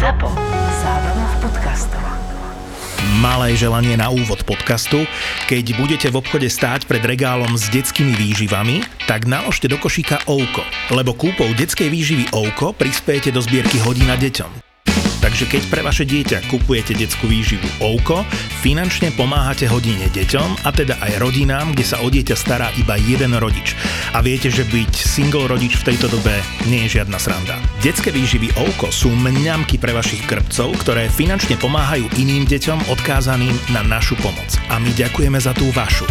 ZAPO. Zábrná v podcastov. Malé želanie na úvod podcastu. Keď budete v obchode stáť pred regálom s detskými výživami, tak naložte do košíka Ouko, lebo kúpou detskej výživy Ouko prispiejete do zbierky hodina deťom. Takže keď pre vaše dieťa kupujete detskú výživu Ouko, finančne pomáhate hodine deťom a teda aj rodinám, kde sa o dieťa stará iba jeden rodič. A viete, že byť single rodič v tejto dobe nie je žiadna sranda. Detské výživy Ouko sú mňamky pre vašich krpcov, ktoré finančne pomáhajú iným deťom odkázaným na našu pomoc. A my ďakujeme za tú vašu.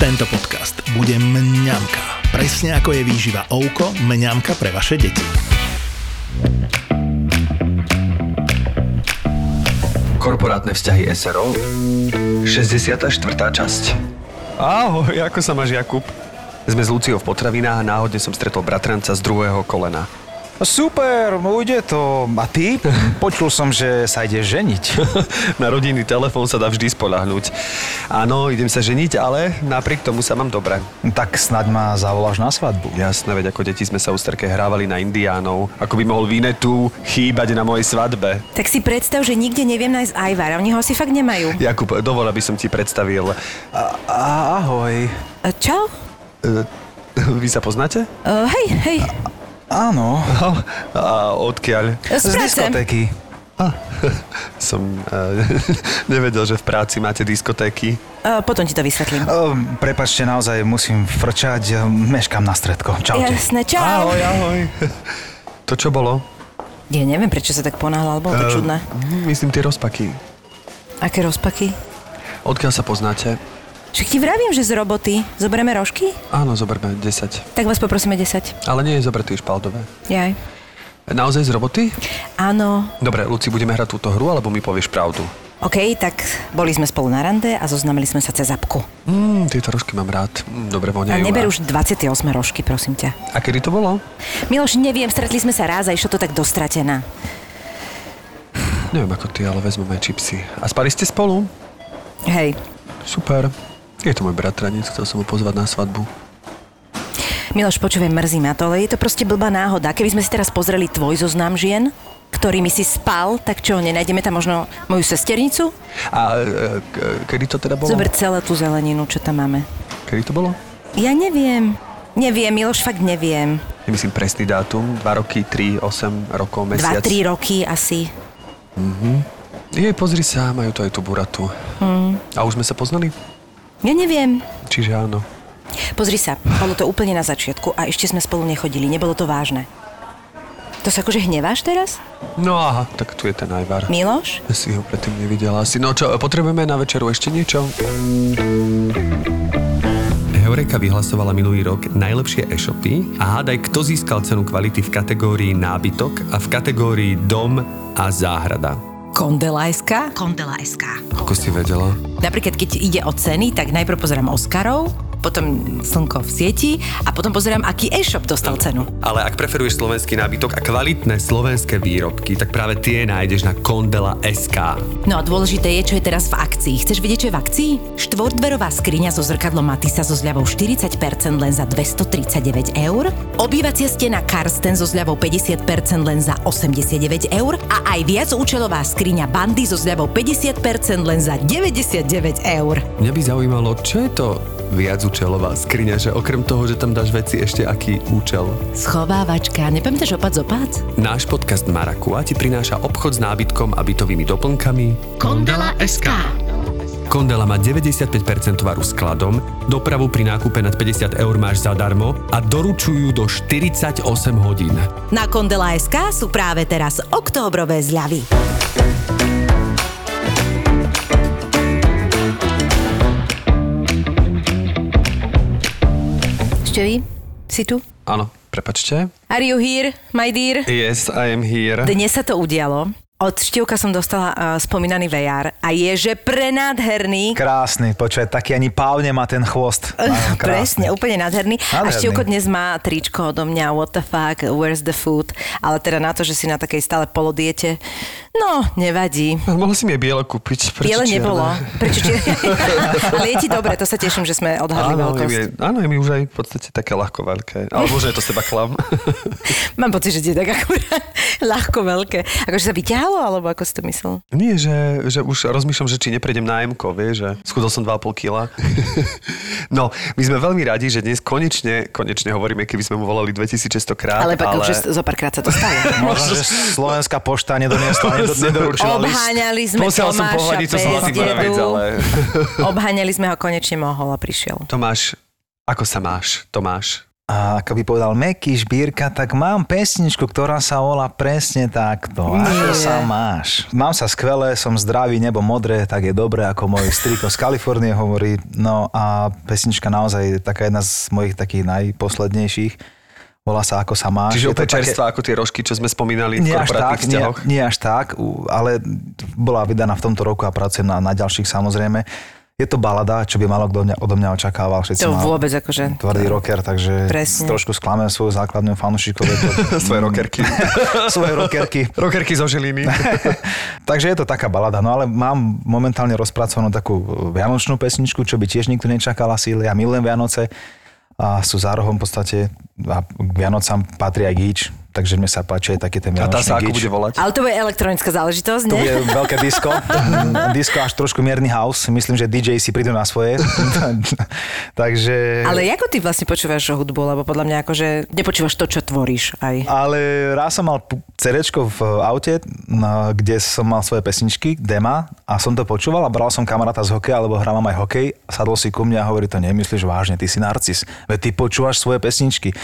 Tento podcast bude mňamka. Presne ako je výživa Ouko, mňamka pre vaše deti. Korporátne vzťahy SRO 64. časť Ahoj, ako sa máš Jakub? Sme s Luciou v potravinách a náhodne som stretol bratranca z druhého kolena. Super, ujde to. A ty? Počul som, že sa ide ženiť. Na rodinný telefón sa dá vždy spolahnúť. Áno, idem sa ženiť, ale napriek tomu sa mám dobre. Tak snaď ma zavoláš na svadbu. Jasné, veď ako deti sme sa u starke hrávali na indiánov. Ako by mohol Vinetu chýbať na mojej svadbe. Tak si predstav, že nikde neviem nájsť Ajvar. Oni ho asi fakt nemajú. Jakub, dovol, aby som ti predstavil. A, ahoj. E, Čau? E, Vy sa poznáte? Uh, hej, hej. Áno. A odkiaľ? Z Z diskotéky. Som uh, nevedel, že v práci máte diskotéky. Uh, potom ti to vysvetlím. O, prepačte, naozaj musím frčať. Meškám na stredko. Čaute. Jasné, čau. ahoj. To čo bolo? Ja neviem, prečo sa tak ponáhľal, bolo to Eh, čudné. hm, Myslím tie rozpaky. Aké rozpaky? Odkiaľ sa poznáte? Však ti vravím, že z roboty. Zoberieme rožky? Áno, zoberme 10. Tak vás poprosíme 10. Ale nie je zobretý špaldové. Jaj. Naozaj z roboty? Áno. Dobre, Luci, budeme hrať túto hru, alebo mi povieš pravdu? OK, tak boli sme spolu na rande a zoznamili sme sa cez apku. Mm, tieto rožky mám rád. Dobre A voňajú. neber už 28 rožky, prosím ťa. A kedy to bolo? Miloš, neviem, stretli sme sa raz a išlo to tak dostratená. Neviem ako ty, ale vezmeme čipsy. A spali ste spolu? Hej, Super. Je to môj bratranec, chcel som ho pozvať na svadbu. Miloš, počúvaj, mrzí ma to, ale je to proste blbá náhoda. Keby sme si teraz pozreli tvoj zoznam žien, ktorými si spal, tak čo, nenájdeme tam možno moju sesternicu? A e, k- kedy to teda bolo? Zober celé tú zeleninu, čo tam máme. Kedy to bolo? Ja neviem. Neviem, Miloš, fakt neviem. Nemyslím presný dátum. 2 roky, 3, 8 rokov, mesiac. tri roky asi. Jej, pozri sa, majú to aj tú buratu. Hmm. A už sme sa poznali? Ja neviem. Čiže áno. Pozri sa, bolo to úplne na začiatku a ešte sme spolu nechodili, nebolo to vážne. To sa akože hneváš teraz? No aha, tak tu je ten ajvar. Miloš? Si ho predtým nevidela asi. No čo, potrebujeme na večeru ešte niečo? Heureka vyhlasovala minulý rok najlepšie e-shopy a hádaj, kto získal cenu kvality v kategórii nábytok a v kategórii dom a záhrada. Kondelajská? Kondelajská. Ako si vedela? Napríklad, keď ide o ceny, tak najprv pozerám Oscarov, potom Slnko v sieti a potom pozerám, aký e-shop dostal cenu. Ale ak preferuješ slovenský nábytok a kvalitné slovenské výrobky, tak práve tie nájdeš na Kondela SK. No a dôležité je, čo je teraz v akcii. Chceš vedieť, čo je v akcii? Štvordverová skriňa so zrkadlom Matisa so zľavou 40% len za 239 eur, obývacia stena Karsten so zľavou 50% len za 89 eur a aj viacúčelová skriňa Bandy so zľavou 50% len za 99 eur. Mňa by zaujímalo, čo je to viacúčelová skriňa, že okrem toho, že tam dáš veci ešte aký účel. Schovávačka, nepamätáš opac opac? Náš podcast Marakua ti prináša obchod s nábytkom a bytovými doplnkami Kondela SK. Kondela má 95% tovaru skladom, dopravu pri nákupe nad 50 eur máš zadarmo a doručujú do 48 hodín. Na Kondela SK sú práve teraz októbrové zľavy. Števi, si tu? Áno, prepačte. Are you here, my dear? Yes, I am here. Dnes sa to udialo. Od Števka som dostala uh, spomínaný VR a je, že prenádherný. Krásny, počuj, taký ani pál nemá ten chvost. Áno, Presne, krásny. úplne nádherný. A Nádherný. Števko dnes má tričko odo mňa, what the fuck, where's the food? Ale teda na to, že si na takej stále polodiete, no, nevadí. Mohla si mi aj biele kúpiť. Prečo Biele čierne? nebolo. Prečo čierne? Ale je ti dobre, to sa teším, že sme odhadli Áno, je veľkosť. mi, áno, je mi už aj v podstate také ľahko veľké. Ale možno je to z teba klam. Mám pocit, že ti je tak akurát ľahko veľké. Akože sa vyťahalo, alebo ako si to myslel? Nie, že, že už rozmýšľam, že či neprejdem na m vieš, že schudol som 2,5 kila. no, my sme veľmi radi, že dnes konečne, konečne hovoríme, keby sme mu volali 2600 krát, Ale, ale... už zo párkrát sa to stalo. Možno, že slovenská pošta nedoniesla, nedo, nedoručila list. Obháňali sme Posielal som Tomáša som bez asi bude vec, dedu. ale... Obháňali sme ho, konečne mohol a prišiel. Tomáš, ako sa máš, Tomáš? A ako by povedal Meky Šbírka, tak mám pesničku, ktorá sa volá presne takto. Nie. Ako sa máš? Mám sa skvelé, som zdravý, nebo modré, tak je dobré, ako môj striko z Kalifornie hovorí. No a pesnička naozaj je taká jedna z mojich takých najposlednejších. Volá sa Ako sa máš. Čiže Je úplne čerstvá ako tie rožky, čo sme spomínali v nie tak, korporátnych nie, vzťahoch. nie až tak, ale bola vydaná v tomto roku a pracujem na, na ďalších samozrejme. Je to balada, čo by malo kto odo mňa očakával. Všetci To vôbec akože... Tvrdý rocker, takže Presne. trošku sklamem svoju základnú fanúšikov. je to- Svoje rockerky. Svoje rockerky. rockerky zo Žiliny. Takže je to taká balada, no ale mám momentálne rozpracovanú takú vianočnú pesničku, čo by tiež nikto nečakal asi. Ja milujem Vianoce a sú zárohom v podstate a k Vianocam patrí aj gíč, takže mne sa páči aj taký ten A tá vianočný sa ako bude volať? Ale to bude elektronická záležitosť, To nie? bude veľké disko. Mm, disko až trošku mierny house. Myslím, že DJ si prídu na svoje. Takže... Ale ako ty vlastne počúvaš hudbu? Lebo podľa mňa akože nepočúvaš to, čo tvoríš aj. Ale raz som mal CD v aute, no, kde som mal svoje pesničky, dema a som to počúval a bral som kamaráta z hokeja, alebo hrávam aj hokej. Sadol si ku mne a hovorí, to nemyslíš vážne, ty si narcis. Veď ty počúvaš svoje pesničky.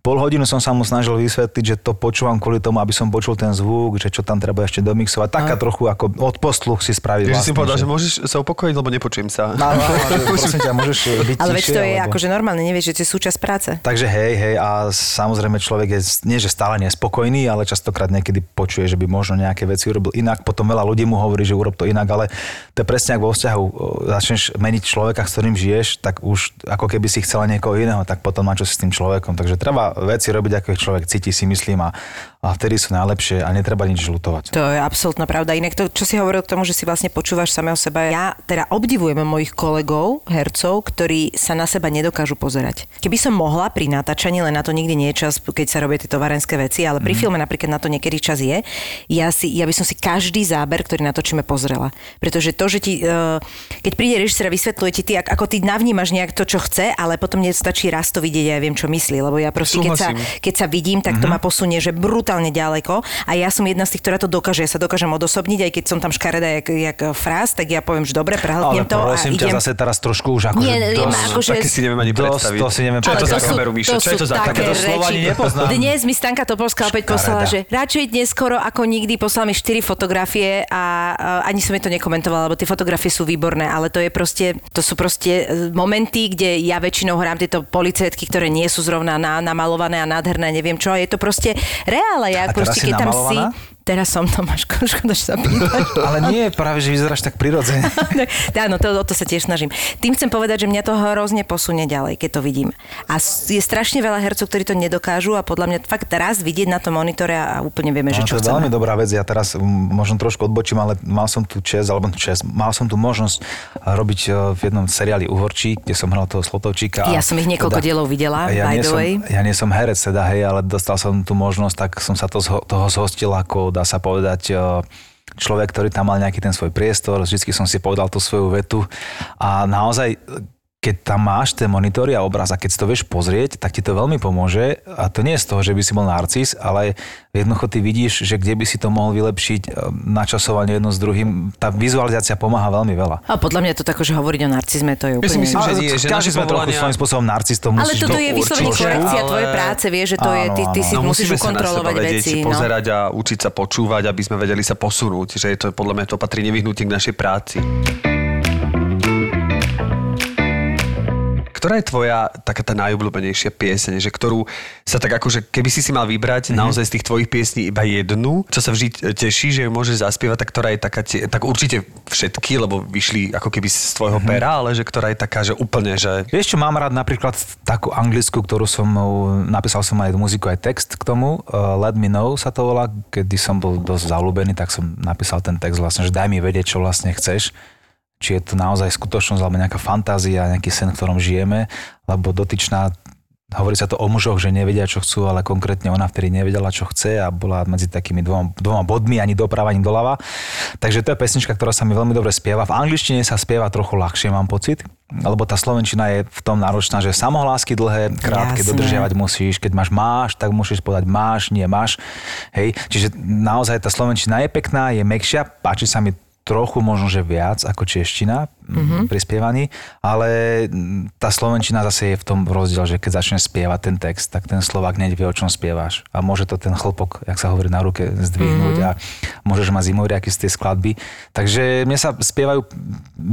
Pol hodinu som sa mu snažil vysvetliť, že to počúvam kvôli tomu, aby som počul ten zvuk, že čo tam treba ešte domixovať. Taká trochu ako odposluch si spraviť. Takže si vlastný, povedal, že- že môžeš sa upokojiť, lebo nepočujem sa. No, no, no, že prosím ťa, môžeš byť Ale veď to je alebo- akože normálne, nevieš, že to je súčasť práce. Takže hej, hej, a samozrejme človek je nie, že stále nespokojný, ale častokrát niekedy počuje, že by možno nejaké veci urobil inak, potom veľa ľudí mu hovorí, že urob to inak, ale to je presne ako vo vzťahu. Začneš meniť človeka, s ktorým žiješ, tak už ako keby si chcela niekoho iného, tak potom má čo si s tým človekom. Takže treba veci robiť, ako ich človek cíti, si myslím, a, a vtedy sú najlepšie a netreba nič žlutovať. To je absolútna pravda. Inak to, čo si hovoril k tomu, že si vlastne počúvaš samého seba, ja teda obdivujem mojich kolegov, hercov, ktorí sa na seba nedokážu pozerať. Keby som mohla pri natáčaní, len na to nikdy nie je čas, keď sa robia tieto varenské veci, ale pri filme napríklad na to niekedy čas je, ja, si, ja by som si každý záber, ktorý natočíme, pozrela. Pretože to, že ti, eh, keď príde režisér a vysvetľuje ti ty, ak- ako ty navnímaš nejak to, čo chce, ale potom nestačí raz to vidieť a ja viem, čo myslí, lebo ja proste, keď sa, keď sa vidím, tak to ma posunie, že brutálne ďaleko a ja som jedna z tých, ktorá to dokáže. Ja sa dokážem odosobniť, aj keď som tam škareda jak, jak frás, tak ja poviem, že dobre, prehltnem to a prosím ťa, idem. zase teraz trošku už ako Nie, dosť, akože- Také si neviem ani dosť, predstaviť. to si neviem Čo je to za kameru, Míšo? Čo je to za také kameru? To slovo ani nepoznám. Dnes mi Stanka Topolská opäť Škareda. poslala, že radšej dnes skoro ako nikdy poslala mi 4 fotografie a a ani som jej to nekomentovala, lebo tie fotografie sú výborné, ale to je proste, to sú proste e, momenty, kde ja väčšinou hrám tieto policajtky, ktoré nie sú zrovna na, namalované a nádherné, neviem čo. Je to proste reále. Ja A si keď tam si... Teraz som Tomáš, škoda, že sa pýtaš. Ale nie, práve, že vyzeráš tak prirodzene. Áno, to, o to sa tiež snažím. Tým chcem povedať, že mňa to hrozne posunie ďalej, keď to vidím. A je strašne veľa hercov, ktorí to nedokážu a podľa mňa fakt raz vidieť na tom monitore a úplne vieme, že No, čo to je veľmi dobrá vec. Ja teraz možno trošku odbočím, ale mal som tu čest, alebo čest, mal som tu možnosť eh, robiť eh, v jednom seriáli Uhorčí, kde som hral toho Slotovčíka. Ja som ich niekoľko dielov videla, ja by the som, way. Ja nie som herec teda, hej, ale dostal som tú možnosť, tak som sa to, toho zhostil ako, dá sa povedať, eh, človek, ktorý tam mal nejaký ten svoj priestor, vždycky som si povedal tú svoju vetu. A naozaj keď tam máš tie monitory a obraz a keď si to vieš pozrieť, tak ti to veľmi pomôže a to nie je z toho, že by si bol narcis, ale jednoducho ty vidíš, že kde by si to mohol vylepšiť, e, načasovanie jedno s druhým, tá vizualizácia pomáha veľmi veľa. A podľa mňa to tak, že hovoriť o narcizme, to je Ja si úplne... myslím, že nie, že každý sme trochu svojím spôsobom narcis, to Ale toto je vyslovene korekcia ale- tvojej práce, vieš, že to je, ty, ty Áno, si áno. No, musíš ukontrolovať veci. No. pozerať a učiť sa počúvať, aby sme vedeli sa posunúť. Že je to podľa mňa to patrí nevyhnutne k našej práci. Ktorá je tvoja taká tá najobľúbenejšia pieseň, že ktorú sa tak akože, keby si si mal vybrať mm-hmm. naozaj z tých tvojich piesní iba jednu, čo sa vždy teší, že ju môže zaspievať, tak ktorá je taká, tie, tak určite všetky, lebo vyšli ako keby z tvojho mm-hmm. pera, ale že ktorá je taká, že úplne, že... Vieš čo, mám rád napríklad takú anglickú, ktorú som, napísal som aj muziku, aj text k tomu, uh, Let Me Know sa to volá, kedy som bol dosť zalúbený, tak som napísal ten text vlastne, že daj mi vedieť, čo vlastne chceš či je to naozaj skutočnosť alebo nejaká fantázia, nejaký sen, v ktorom žijeme, lebo dotyčná Hovorí sa to o mužoch, že nevedia, čo chcú, ale konkrétne ona vtedy nevedela, čo chce a bola medzi takými dvoma, dvoma bodmi, ani doprava, ani doľava. Takže to je pesnička, ktorá sa mi veľmi dobre spieva. V angličtine sa spieva trochu ľahšie, mám pocit, lebo tá slovenčina je v tom náročná, že samohlásky dlhé, krátke, Jasne. dodržiavať musíš. Keď máš máš, tak musíš povedať máš, nie máš. Hej, čiže naozaj tá slovenčina je pekná, je mekšia, páči sa mi trochu možno, že viac ako čeština mm-hmm. pri spievaní, ale tá slovenčina zase je v tom rozdiel, že keď začne spievať ten text, tak ten Slovák nevie, o čom spievaš. A môže to ten chlpok, jak sa hovorí na ruke, zdvihnúť mm-hmm. a môžeš mať zimoriaky z tej skladby. Takže mne sa spievajú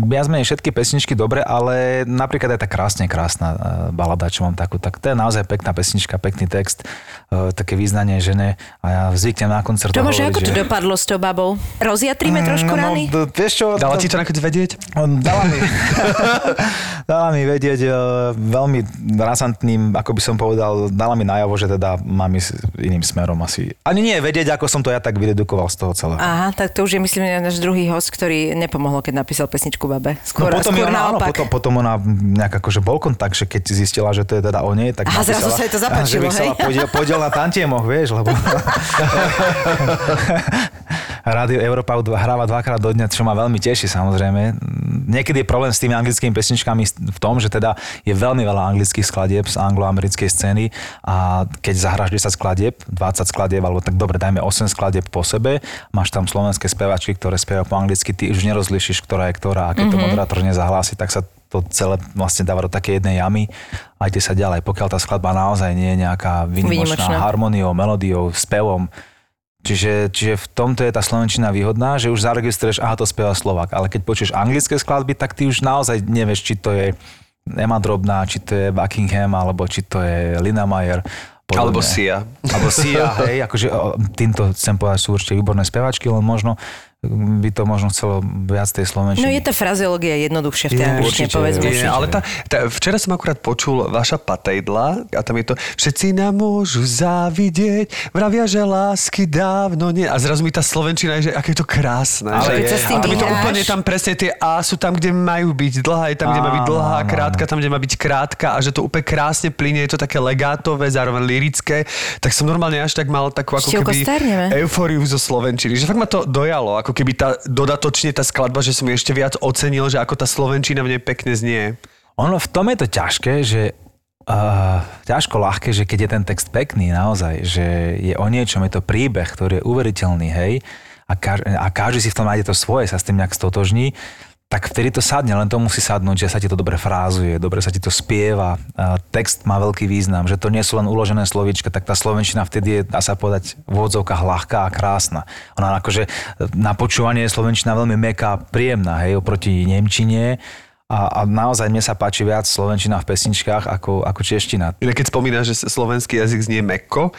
viac menej všetky pesničky dobre, ale napríklad aj tá krásne krásna e, balada, čo mám takú, tak to je naozaj pekná pesnička, pekný text, e, také význanie žene a ja zvyknem na koncert. Čo môže, ako to že... dopadlo s tou babou? Rozjatríme mm, trošku no, rany? No, vieš čo? Dala ti to nakoniec vedieť? Dala mi, dala mi vedieť uh, veľmi razantným, ako by som povedal, dala mi najavo, že teda mám ísť iným smerom asi. Ani nie vedieť, ako som to ja tak vyredukoval z toho celého. Aha, tak to už je myslím náš druhý host, ktorý nepomohol, keď napísal pesničku Babe. Skôr, no potom, skôr ona, áno, potom, potom ona nejak akože bol kontakt, že keď zistila, že to je teda o nej, tak Aha, napísala, zrazu sa jej to zapáčilo, že podiel, podiel na tantiemoch, vieš, lebo Rádio Európa hráva dvakrát do dňa, čo ma veľmi teší samozrejme. Niekedy je problém s tými anglickými pesničkami v tom, že teda je veľmi veľa anglických skladieb z angloamerickej scény a keď zahráš 10 skladieb, 20 skladieb, alebo tak dobre, dajme 8 skladieb po sebe, máš tam slovenské spevačky, ktoré spievajú po anglicky, ty už nerozlišíš, ktorá je ktorá a keď mm-hmm. to moderátor nezahlási, tak sa to celé vlastne dáva do také jednej jamy a ide sa ďalej. Pokiaľ tá skladba naozaj nie je nejaká výnimočná harmoniou, melódiou, spevom, Čiže, čiže v tomto je tá slovenčina výhodná, že už zaregistruješ, aha, to spieva Slovak. Ale keď počuješ anglické skladby, tak ty už naozaj nevieš, či to je Emma Drobná, či to je Buckingham, alebo či to je Lina Mayer. Podobne. Alebo Sia. Alebo Sia, hej, akože týmto chcem povedať, sú určite výborné speváčky, len možno by to možno chcelo viac tej slovenčiny. No je tá frazeológia jednoduchšie v tej angličtine, povedzme si. Ale tá, tá, včera som akurát počul vaša patejdla a tam je to všetci nám môžu závidieť, vravia, že lásky dávno nie. A zrazu mi tá slovenčina je, že aké je to krásne. Ale že, je, a tam je to úplne tam presne tie A sú tam, kde majú byť dlhá, je tam, kde má byť dlhá, krátka, tam, kde má byť krátka a že to úplne krásne plynie, je to také legátové, zároveň lirické. Tak som normálne až tak mal takú ako keby eufóriu zo slovenčiny. Že fakt ma to dojalo, ako keby tá, dodatočne tá skladba, že som ešte viac ocenil, že ako tá slovenčina v nej pekne znie. Ono v tom je to ťažké, že Uh, ťažko ľahké, že keď je ten text pekný naozaj, že je o niečom, je to príbeh, ktorý je uveriteľný, hej, a, kaž, a každý si v tom nájde to svoje, sa s tým nejak stotožní, tak vtedy to sadne, len to musí sadnúť, že sa ti to dobre frázuje, dobre sa ti to spieva, text má veľký význam, že to nie sú len uložené slovíčka, tak tá slovenčina vtedy je, dá sa povedať, v úvodzovkách ľahká a krásna. Ona akože na počúvanie je slovenčina veľmi meká, príjemná, hej, oproti Nemčine, a, a naozaj mne sa páči viac slovenčina v pesničkách ako, ako čeština. Inak keď spomínaš, že slovenský jazyk znie mekko,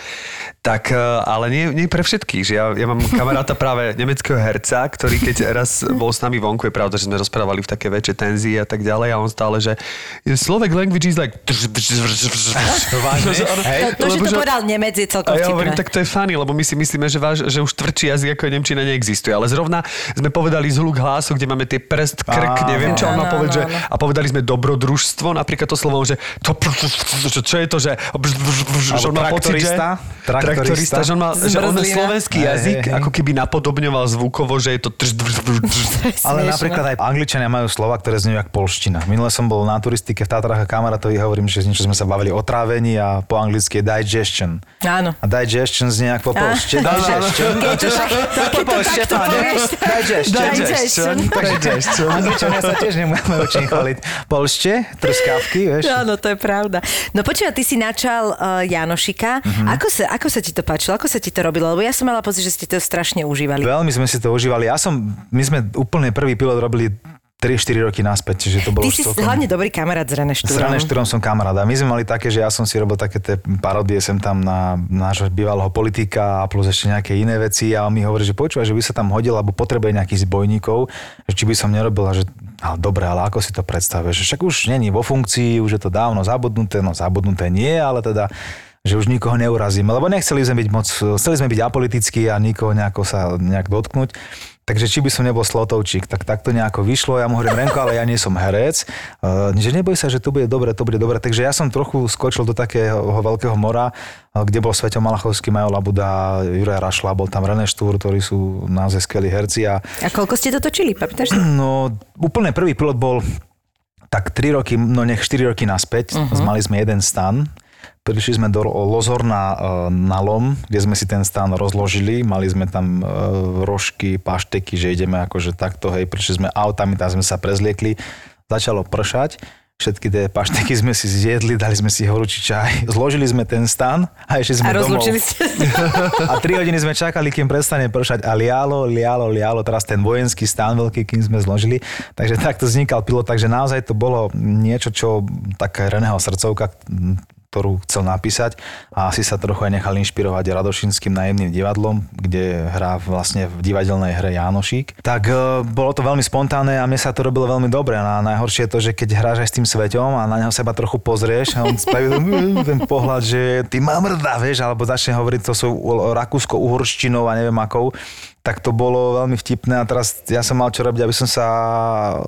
tak e, ale nie, nie pre všetkých. Že ja, ja mám kamaráta práve nemeckého herca, ktorý keď raz bol s nami vonku, je pravda, že sme rozprávali v také väčšie tenzii a tak ďalej a on stále, že Slovak language is like... Vážne? To, to, že to povedal Nemec je celkom ja hovorím, tak to je funny, lebo my si myslíme, že, váš, že už tvrdší jazyk ako Nemčina neexistuje. Ale zrovna sme povedali zhluk hlasu, kde máme tie prst, krk, neviem čo on má povedať, že, a povedali sme dobrodružstvo, napríklad to slovo, že to, čo, čo je to, že, že on má pocit, že... Traktorista. že on, mal, že on slovenský jazyk ako keby napodobňoval zvukovo, že je to... Ale napríklad aj Angličania majú slova, ktoré znejú jak polština. Minule som bol na turistike v Tatrách a kamarátovi hovorím, že niečo sme sa bavili o trávení a po anglicky je digestion. Áno. A digestion znie jak po polšte. Digestion. Digestion. Digestion. Angličania sa tiež nemáme čím chváliť. Polšte, truskávky, vieš. Áno, to je pravda. No počúva, ty si načal uh, Janošika. Mm-hmm. Ako, sa, ako sa ti to páčilo? Ako sa ti to robilo? Lebo ja som mala pocit, že ste to strašne užívali. Veľmi sme si to užívali. Ja som, my sme úplne prvý pilot robili 3-4 roky naspäť, čiže to bolo Ty si celkom... hlavne dobrý kamarát s René S Štúrom. René Štúrom som kamarát. A my sme mali také, že ja som si robil také tie parodie sem tam na nášho bývalého politika a plus ešte nejaké iné veci a on mi hovorí, že počúva, že by sa tam hodil, alebo potrebuje nejakých zbojníkov, že či by som nerobil že ale dobre, ale ako si to predstavuješ? Však už není vo funkcii, už je to dávno zabudnuté, no zabudnuté nie, ale teda že už nikoho neurazíme, lebo nechceli sme byť moc, chceli sme byť apolitickí a nikoho nejako sa nejak dotknúť. Takže či by som nebol slotovčík, tak tak to nejako vyšlo. Ja mu hovorím, Renko, ale ja nie som herec. Uh, že neboj sa, že to bude dobre, to bude dobre. Takže ja som trochu skočil do takého veľkého mora, uh, kde bol Sveto Malachovský, Majo Labuda, Juraj Rašla, bol tam René Štúr, ktorí sú naozaj skvelí herci. A A koľko ste to točili, pamätáš? No, úplne prvý pilot bol tak 3 roky, no nech 4 roky naspäť. Uh-huh. Mali sme jeden stan. Prišli sme do Lozorna e, na Lom, kde sme si ten stan rozložili. Mali sme tam e, rožky, pašteky, že ideme akože takto, hej. Prišli sme autami, tam sme sa prezliekli. Začalo pršať. Všetky tie pašteky sme si zjedli, dali sme si horúči čaj, zložili sme ten stan a išli sme A domov. ste A tri hodiny sme čakali, kým prestane pršať a lialo, lialo, lialo, teraz ten vojenský stán veľký, kým sme zložili. Takže takto vznikal pilot, takže naozaj to bolo niečo, čo taká Reného srdcovka, ktorú chcel napísať a asi sa trochu aj nechal inšpirovať Radošinským najemným divadlom, kde hrá vlastne v divadelnej hre Jánošík. Tak e, bolo to veľmi spontánne a mne sa to robilo veľmi dobre. A najhoršie je to, že keď hráš aj s tým sveťom a na neho seba trochu pozrieš a on spraví ten pohľad, že ty mamrda, vieš, alebo začne hovoriť to svojou rakúsko-uhorštinou a neviem akou, tak to bolo veľmi vtipné a teraz ja som mal čo robiť, aby som sa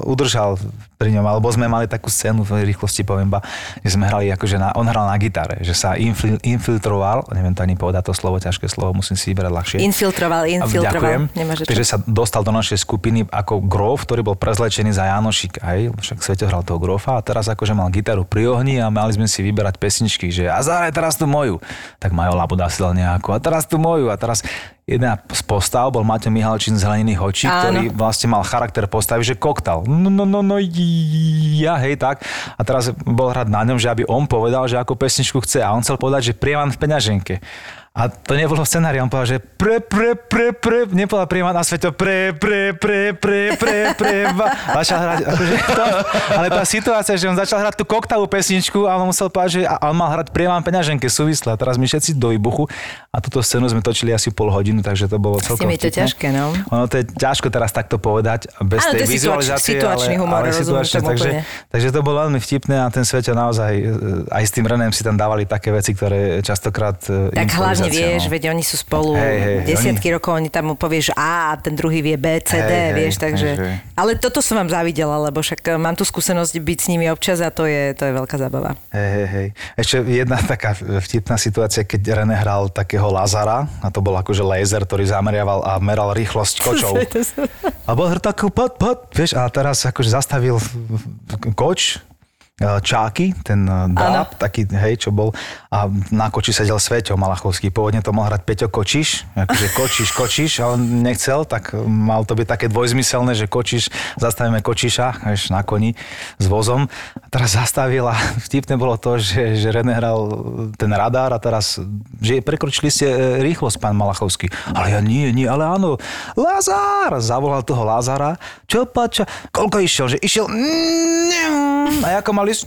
udržal pri ňom, alebo sme mali takú scénu v rýchlosti, poviem ba, že sme hrali akože na, on hral na gitare, že sa infil, infiltroval, neviem to ani povedať to slovo, ťažké slovo, musím si vybrať ľahšie. Infiltroval, infiltroval. Ďakujem. Takže sa dostal do našej skupiny ako grof, ktorý bol prezlečený za Janošik. Aj, však Sveto hral toho grofa a teraz akože mal gitaru pri ohni a mali sme si vyberať pesničky, že a zahraj teraz tu moju. Tak Majo Labuda si dal nejakú a teraz tu moju a teraz jedna z postav bol Maťo Mihalčín z Hleniných očí, Áno. ktorý vlastne mal charakter postavy, že koktal. No, no, no, no, ja, hej, tak. A teraz bol hrať na ňom, že aby on povedal, že ako pesničku chce. A on chcel povedať, že prievan v peňaženke. A to nebolo v scenári, on povedal, že pre, pre, pre, pre, nepovedal prievan na svete, pre, pre, pre, pre, pre, pre, ba. Začal hrať, akože to, ale tá situácia, že on začal hrať tú koktavú pesničku a on musel povedať, že a on mal hrať prievan v peňaženke súvisle. A teraz my všetci do výbuchu a túto scénu sme točili asi pol hodinu, takže to bolo celkom tým je to vtipné. ťažké, no. Ono to je ťažko teraz takto povedať bez Áno, to tej je vizualizácie, situačný humor, ale rozumiem situačne, tomu takže, takže to bolo veľmi vtipné a ten Sveťo naozaj e, aj s tým Renem si tam dávali také veci, ktoré častokrát e, Tak improvizácia, vieš, no. veď oni sú spolu Hej, hej, desiatky rokov, oni tam mu povieš A a ten druhý vie B, C, D, Hej, hej, vieš, takže... takže- Ale toto som vám závidela, lebo však e, mám tu skúsenosť byť s nimi občas a to je, to je veľká zábava. Hej, hej, hej. Ešte jedna taká vtipná situácia, keď René hral takého Lazara, a to bol akože laser, ktorý zameriaval a meral rýchlosť kočov. A bol hr takú pat, pat, vieš, a teraz akože zastavil koč, Čáky, ten e, dáb, taký, hej, čo bol. A na koči sedel Sveťo Malachovský. Pôvodne to mal hrať Peťo Kočiš, akože Kočiš, Kočiš, a on nechcel, tak mal to byť také dvojzmyselné, že Kočiš, zastavíme Kočiša, vieš, na koni s vozom. A teraz zastavil a vtipné bolo to, že, že René hral ten radár a teraz, že prekročili ste e, rýchlosť, pán Malachovský. Ale ja nie, nie, ale áno. Lazár! Zavolal toho Lázára. Čo pača? Koľko išiel? Že išiel... A ako mal ísť...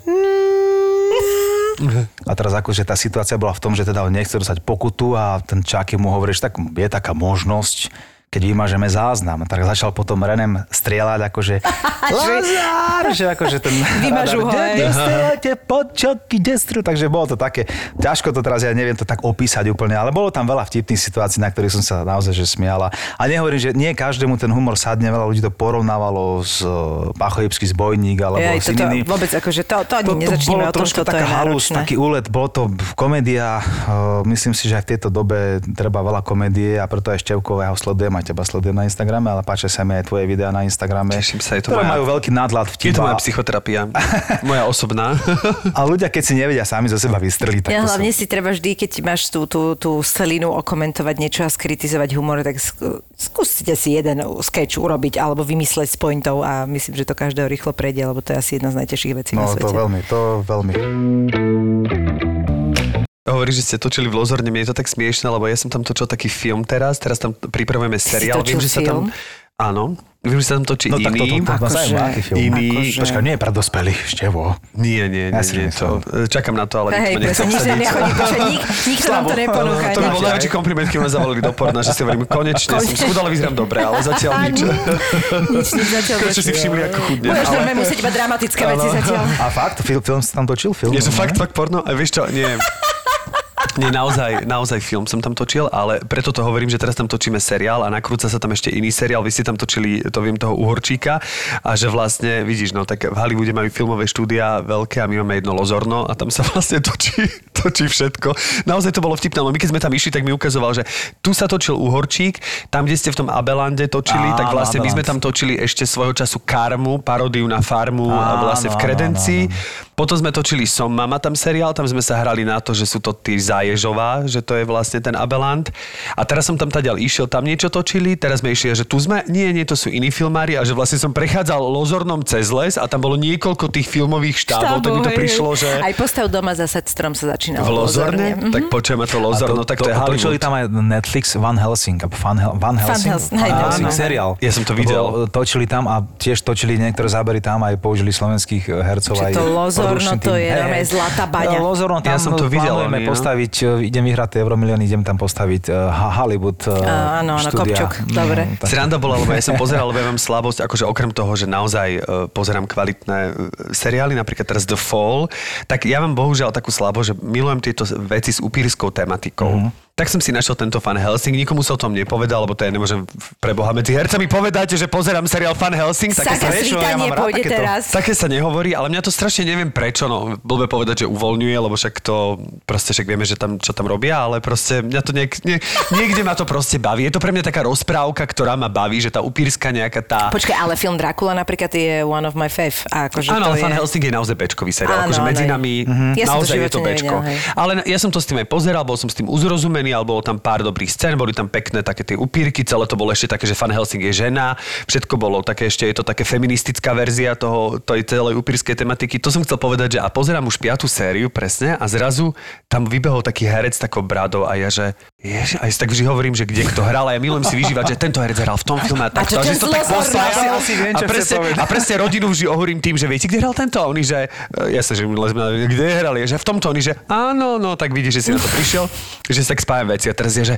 A teraz akože tá situácia bola v tom, že teda on nechce dostať pokutu a ten Čaky mu hovorí, že tak je taká možnosť, keď vymažeme záznam. Tak začal potom Renem strieľať akože Lazár! Že akože ten Vymažu ho, radar, hej. "De- Destrelujte počoky, destru. Takže bolo to také, ťažko to teraz, ja neviem to tak opísať úplne, ale bolo tam veľa vtipných situácií, na ktorých som sa naozaj že smiala. A nehovorím, že nie každému ten humor sadne, veľa ľudí to porovnávalo s uh, Pachojebský zbojník alebo Ej, s inými. vôbec akože to, to ani To, bolo o tom, taká halus, taký úlet, bolo to komédia, uh, myslím si, že aj v tejto dobe treba veľa komédie a preto aj Števkového sledujem, aj teba sledujem na Instagrame, ale páčia sa mi aj tvoje videá na Instagrame. Teším sa, je to ktoré moja- majú veľký nadhľad Je vtip. to moja psychoterapia, moja osobná. A ľudia, keď si nevedia sami zo seba vystreliť, tak Ja hlavne sú... si treba vždy, keď máš tú, tú, tú stelinu okomentovať niečo a skritizovať humor, tak sk- skúste si jeden sketch urobiť alebo vymysleť s pointou a myslím, že to každého rýchlo prejde, lebo to je asi jedna z najtežších vecí na No svete. to veľmi, to veľmi. Hovorí, že ste točili v Lozorne, mne je to tak smiešne, lebo ja som tam točil taký film teraz, teraz tam pripravujeme seriál. Viem, že sa tam... Áno, Viem, že sa tam točí No tak iný. to, to, to, Akože- aký film. Iný. Akože- Počkaj, nie je pre dospelých, števo. Nie, nie, nie, nie to, čakám na to, ale Hej, nikto ma nechce obsadiť. nik, nikto nám to neponúka. To by bol najväčší kompliment, keď ma zavolali do porna, že si hovorím, konečne, som schudol, ale vyzerám dobre, ale zatiaľ nič. Nič, nič zatiaľ. Konečne si všimli, ako chudne. Budeš normálne musieť iba dramatické veci zatiaľ. A fakt, film, film si tam točil? Film, Je to fakt, fakt porno? A vieš čo, nie. Nie, naozaj, naozaj film som tam točil, ale preto to hovorím, že teraz tam točíme seriál a nakrúca sa tam ešte iný seriál. Vy ste tam točili, to viem, toho Uhorčíka a že vlastne, vidíš, no tak v Hollywoode majú filmové štúdia veľké a my máme jedno Lozorno a tam sa vlastne točí, točí všetko. Naozaj to bolo vtipné, lebo my keď sme tam išli, tak mi ukazoval, že tu sa točil Uhorčík, tam, kde ste v tom Abelande točili, Áno, tak vlastne my sme Abeland. tam točili ešte svojho času Karmu, paródiu na farmu Áno, vlastne v áno, Kredenci. áno, Potom sme točili Som mama tam seriál, tam sme sa hrali na to, že sú to tí Záježová, že to je vlastne ten Abeland. A teraz som tam tadiaľ išiel, tam niečo točili, teraz sme išli, že tu sme, nie, nie, to sú iní filmári a že vlastne som prechádzal Lozornom cez les a tam bolo niekoľko tých filmových štábov, tak mi to hej, prišlo, že Aj postav doma za set strom sa začínal. v Lozorne, Mhm. tak počujeme to Lozorno, tak to, je Točili Hollywood. tam aj Netflix Van Helsing. a Van, Hel- Van Helsing, Hels- hej, Van Helsing seriál. Ja som to videl. Točili tam a tiež točili niektoré zábery tam aj použili slovenských hercov. Čiže aj to Lozorno, to je hej. zlatá baňa. Lozorno, tam Ja som to videl, plánujeme no. postaviť, eh, idem vyhrať tie euromilióny, idem tam postaviť Ha- Hollywood eh, Áno, áno, štúdia. Kopčok, dobre. tak- Sranda bola, lebo ja som pozeral, lebo ja mám slabosť, akože okrem toho, že naozaj uh, pozerám kvalitné uh, seriály, napríklad teraz The Fall, tak ja mám bohužiaľ takú slabosť, že milujem tieto veci s upírskou tematikou. Mhm. Tak som si našiel tento Fan Helsing, nikomu som o tom nepovedal, lebo to ja nemôžem pre Boha medzi hercami povedať, že pozerám seriál Fan Helsing. Také Saka sa, ja mám rád takéto. teraz. také sa nehovorí, ale mňa to strašne neviem prečo, no blbe povedať, že uvoľňuje, lebo však to, proste však vieme, že tam, čo tam robia, ale proste mňa to niek, nie, niekde ma to proste baví. Je to pre mňa taká rozprávka, ktorá ma baví, že tá upírska nejaká tá... Počkaj, ale film Dracula napríklad je one of my fave. Akože Áno, to ale je... Fan Helsing je naozaj pečkový seriál, Áno, akože áno, medzi je. nami Mhm. Ja som to naozaj je to hej. Ale ja som to s tým aj pozeral, bol som s tým uzrozumený, ale bolo tam pár dobrých scén, boli tam pekné také tie upírky, celé to bolo ešte také, že Fan Helsing je žena, všetko bolo také ešte, je to také feministická verzia toho, tej celej upírskej tematiky. To som chcel povedať, že a pozerám už piatú sériu presne a zrazu tam vybehol taký herec takou bradou a ja, že ježi, aj si tak vždy hovorím, že kde kto hral a ja milujem si vyžívať, že tento herec hral v tom filme a takto. že to tak pospája. Asi- asi viem, a čo presne, a presne rodinu vždy ohorím tým, že viete, kde hral tento? A oni, že ja sa, že kde hrali? Že v tomto, oni, že áno, no, tak vidíš, že si na to prišiel, že si tak spájam veci. A teraz je, že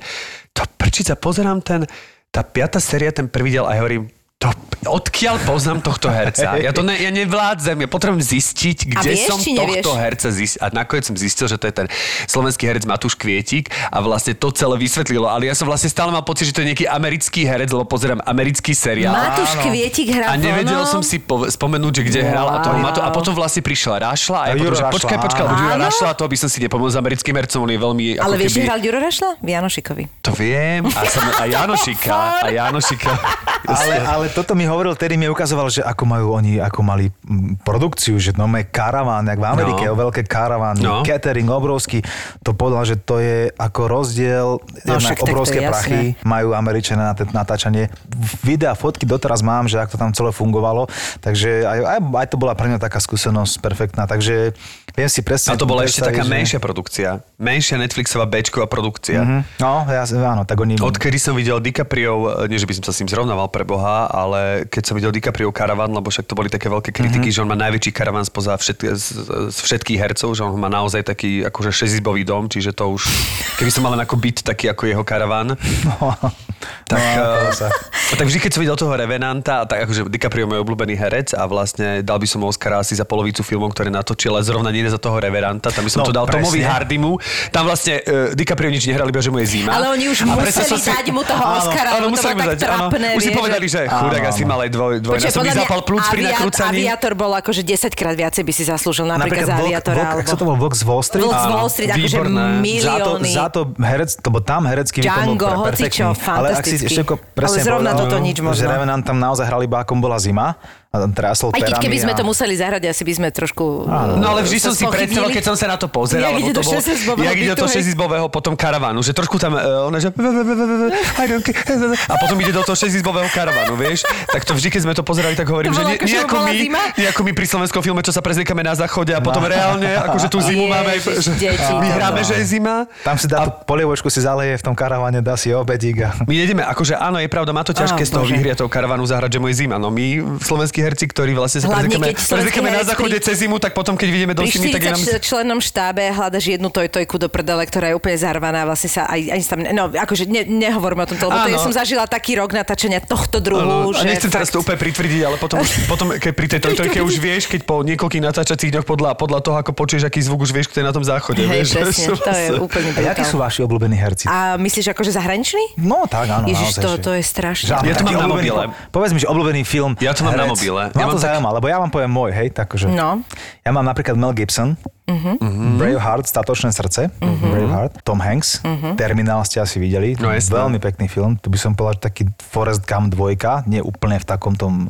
to prčica, pozerám ten, tá piata séria, ten prvý diel a ja hovorím, to, odkiaľ poznám tohto herca? Ja to ne, ja nevládzem, ja potrebujem zistiť, kde vieš, som tohto herca zistiť. A nakoniec som zistil, že to je ten slovenský herec Matúš Kvietik a vlastne to celé vysvetlilo. Ale ja som vlastne stále mal pocit, že to je nejaký americký herec, lebo pozerám americký seriál. Matúš Kvietik hrá A nevedel som si pove- spomenúť, že kde hral a, toho, a potom vlastne prišla Rašla a ja potom, Juro že počkaj, počkaj, Juro? Rašla, to by som si nepomohol s americkým hercom, on je veľmi ako Ale vieš, že keby... hral Ďuro Rašla? V Janošikovi. To viem, a, som, a Janošika, a Janošika. Ale, ale toto mi hovoril, tedy mi ukazoval, že ako majú oni, ako mali produkciu, že no karaván, jak v Amerike, No. no. veľké karavány, No. catering obrovský. To povedal, že to je ako rozdiel, No, však to je obrovské jasné. prachy majú Američania na to natáčanie. Videa, fotky doteraz mám, že ako to tam celé fungovalo, takže aj, aj, aj to bola pre mňa taká skúsenosť perfektná, takže viem si presne A to bola ešte taká že- menšia produkcia. Menšia Netflixová Bčková produkcia. Mhm. No, ja, áno, tak oni... Odkedy som videl DiCaprio, nie že by som sa s ním zrovnával pre Boha, ale keď som videl DiCaprio karavan, lebo však to boli také veľké kritiky, mm-hmm. že on má najväčší karavan spoza všet, z, z všetkých hercov, že on má naozaj taký akože šesťizbový dom, čiže to už, keby som mal len ako byt taký ako jeho karavan, tak, No, no, sa. tak vždy, keď som videl toho Revenanta, tak akože DiCaprio je môj obľúbený herec a vlastne dal by som mu Oscara asi za polovicu filmov, ktoré natočil, ale zrovna nie za toho Revenanta, tam by som No, to dal presne. Tomovi Hardymu. Tam vlastne uh, DiCaprio nič nehral, iba že mu je zima. Ale oni už A museli si- dať mu toho Áno, Oscara, áno, lebo to museli bolo tak áno. trápne, Už si povedali, že Áno, chudák asi mal aj dvoj, dvojnásobný zápal plúc pri nakrúcaní. Aviator bol akože 10 krát viacej by si zaslúžil napríklad, za Vlk- Aviatora. Vlk- ak sa to bol Vlk z Wall Street? Vlk z Wall Street, akože výborné. Za to, milióny. za to herec, to bol tam herecký výkon bol hocičo, perfektný. Ale ak si fantastický. ešte presne Ale zrovna toto nič že možno. Revenant tam naozaj hrali iba akom bola zima. A tam trásol Aj keď keby sme a... to museli zahrať, asi by sme trošku... No ale vždy som si predstavil, keď som sa na to pozeral, Jak ide to šesťizbového jak ide toho hej. šesťizbového potom karavánu, že trošku tam, uh, ona že a potom ide do toho šesťizbového karavánu, vieš? Tak to vždy, keď sme to pozerali, tak hovorím, To že nie, ako, že nie, ako bola my, zima? nie ako my pri slovenskom filme, čo sa prezliekame na záchode a potom reálne, akože tú zimu máme, Ježiš, že deti, my to hráme, bolo. že je zima. Tam si dá polievočku, si zaleje v tom karavane, dá si obedík. My jedeme, akože áno, je pravda, má to ťažké z toho Bože. vyhriatou karavanu zahrať, že moje zima. No my, slovenskí herci, ktorí vlastne sa Hlavne, prezliekame na záchode pri- cez zimu, tak potom, keď vidíme do zimy, tak je nám... 40 členom štábe hľadaš jednu tojtojku do prdele, ktorá je úplne zarvaná, vlastne sa aj, aj tam, no akože ne, nehovoríme o tomto, lebo to ja som zažila taký rok natáčania tohto druhu, Áno, a že nechcem teraz to úplne pritvrdiť, ale potom, už, potom keď pri tej trojke už vieš, keď po niekoľkých natáčacích dňoch podľa, podľa toho, ako počuješ, aký zvuk, už vieš, kto je na tom záchode. Hej, vieš, presne, to je úplne A jakí sú brutál. vaši obľúbení herci? A myslíš akože zahraničný? No tak, áno, Ježiš, to, to je áno, Ja to mám na mobile. po- Povedz mi, že obľúbený film. Ja to mám na mobile. Ma Ja to tak- zaujíma, lebo ja vám poviem môj, hej, takže. No. Ja mám napríklad Mel Gibson, Mhm. Braveheart, Statočné srdce, Braveheart, Tom Hanks, Terminál ste asi videli, No, jasné. veľmi pekný film, tu by som povedal, že taký Forrest Gump 2, nie úplne v takom tom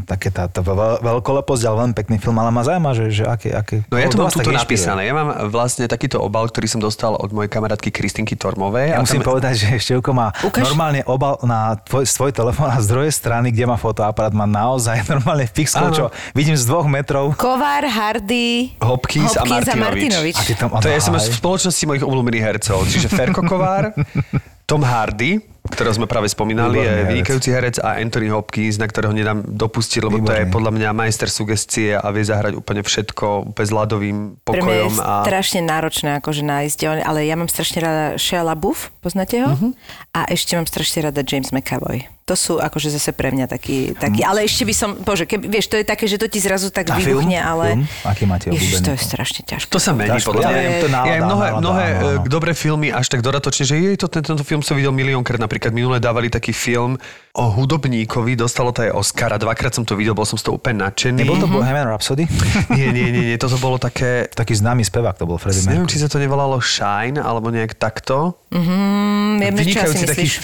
také tá, tá veľ- veľkoleposť, ale veľmi pekný film, ale ma zaujíma, že, že aké, aké... No ja to mám tuto napísané. Ja mám vlastne takýto obal, ktorý som dostal od mojej kamarátky Kristinky Tormovej. Ja a musím tam- povedať, že Števko má Ukáž. normálne obal na tvoj, svoj telefón a z druhej strany, kde má fotoaparát, má naozaj normálne fixkov, Áno. čo vidím z dvoch metrov. Kovár, Hardy, Hopkins, a Hopkins Martinovič. Martinovič. A ty tam, To je SMS v spoločnosti mojich obľúbených hercov. Čiže Ferko Kovár, Tom Hardy, ktorého sme práve spomínali, Výborný je herec. vynikajúci herec a Anthony Hopkins, na ktorého nedám dopustiť, lebo to je Výborný. podľa mňa majster sugestie a vie zahrať úplne všetko, úplne s ľadovým Pre mňa je pokojom. A... strašne náročné akože nájsť, ale ja mám strašne rada Shia LaBeouf, poznáte ho? Mhm. A ešte mám strašne rada James McAvoy. To sú akože zase pre mňa taký, taký ale ešte by som, bože, keby, vieš, to je také, že to ti zrazu tak A film? vybuchne, ale... Film? Aký máte Ježiš, to je strašne ťažké. To sa mení, Ťažko, podľa ja mňa. viem, to je nálada, je aj mnohé, nálada, mnohé áno. e, dobré filmy až tak dodatočne, že jej to, ten, tento film som videl miliónkrát. Napríklad minule dávali taký film o hudobníkovi, dostalo to aj Oscara. Dvakrát som to videl, bol som z toho úplne nadšený. Nebol to Bohemian Rhapsody? Nie, nie, nie, nie, toto bolo také... Taký známy spevák to bol Freddie Neviem, Mercury. či sa to nevolalo Shine, alebo nejak takto. Mm, ja viem, čo asi Vynikajúci taký myslíš.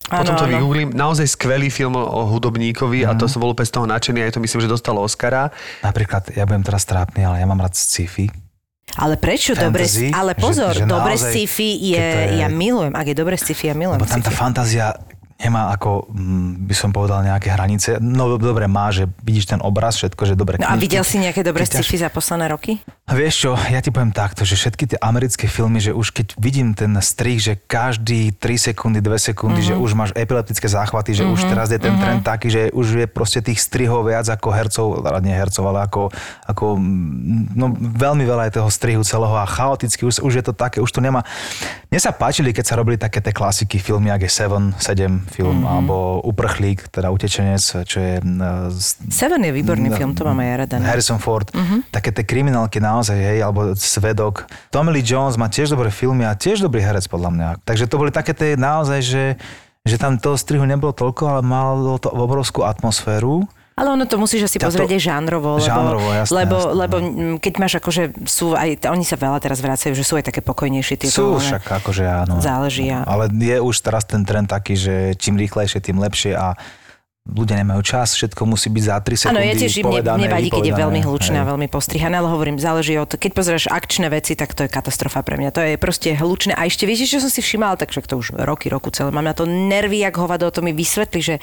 Film. Potom to áno. vygooglím. Naozaj skvelý film o hudobníkovi a to som bol úplne z toho nadšený. Aj to myslím, že dostalo Oscara. Napríklad, ja budem teraz trápny, ale ja mám rád sci-fi. Ale prečo dobre, ale že- pozor, že dobre naozaj, sci-fi je, je- ja milujem, ak je dobre sci-fi, ja milujem Lebo tam tá fantázia nemá ako, mm, by som povedal, nejaké hranice. No dobre, má, že vidíš ten obraz, všetko, že dobre. No a videl si nejaké dobré sci-fi za posledné roky? Vieš čo, ja ti poviem takto, že všetky tie americké filmy, že už keď vidím ten strih, že každý 3 sekundy, 2 sekundy, Mhm. mm-hmm. že už máš epileptické záchvaty, že mm-hmm. už teraz je ten mm-hmm. trend taký, že už je proste tých strihov viac ako hercov, ale nie hercov, ale ako, ako mm, no, veľmi veľa je toho strihu celého a chaoticky, už, už je to také, už to nemá. Mne sa páčili, keď sa robili také tie klasiky filmy, ako je Seven, 7 film, mm-hmm. alebo Uprchlík, teda Utečenec, čo je... Seven je výborný film, to mám aj ja rada. no. Harrison Ford, uh-huh. také tie kriminálky naozaj, hej, alebo Svedok. Tommy Lee Jones má tiež dobré filmy a tiež dobrý herec podľa mňa. Takže to boli také tie naozaj, že, že tam toho strihu nebolo toľko, ale malo to obrovskú atmosféru. Ale ono to musíš asi Ja pozrieť aj žánrovo, lebo, Žánrovo, jasné, lebo, jasné, lebo mm, keď máš akože, sú aj, oni sa veľa teraz vracajú, že sú aj také pokojnejšie tieto. Sú ale však akože áno. Záleží, a- Ale je už teraz ten trend taký, že čím rýchlejšie, tým lepšie a ľudia nemajú čas, všetko musí byť za 3 sekundy Áno, ja tiež povedané, nevadí, keď je veľmi hlučné a hej. veľmi postrihané, ale hovorím, záleží od, keď pozrieš akčné veci, tak to je katastrofa pre mňa. To je proste hlučné. A ešte viete, čo som si všimala, tak však to už roky, roku celé. Mám na to nervy, jak hovado, to mi vysvetli, že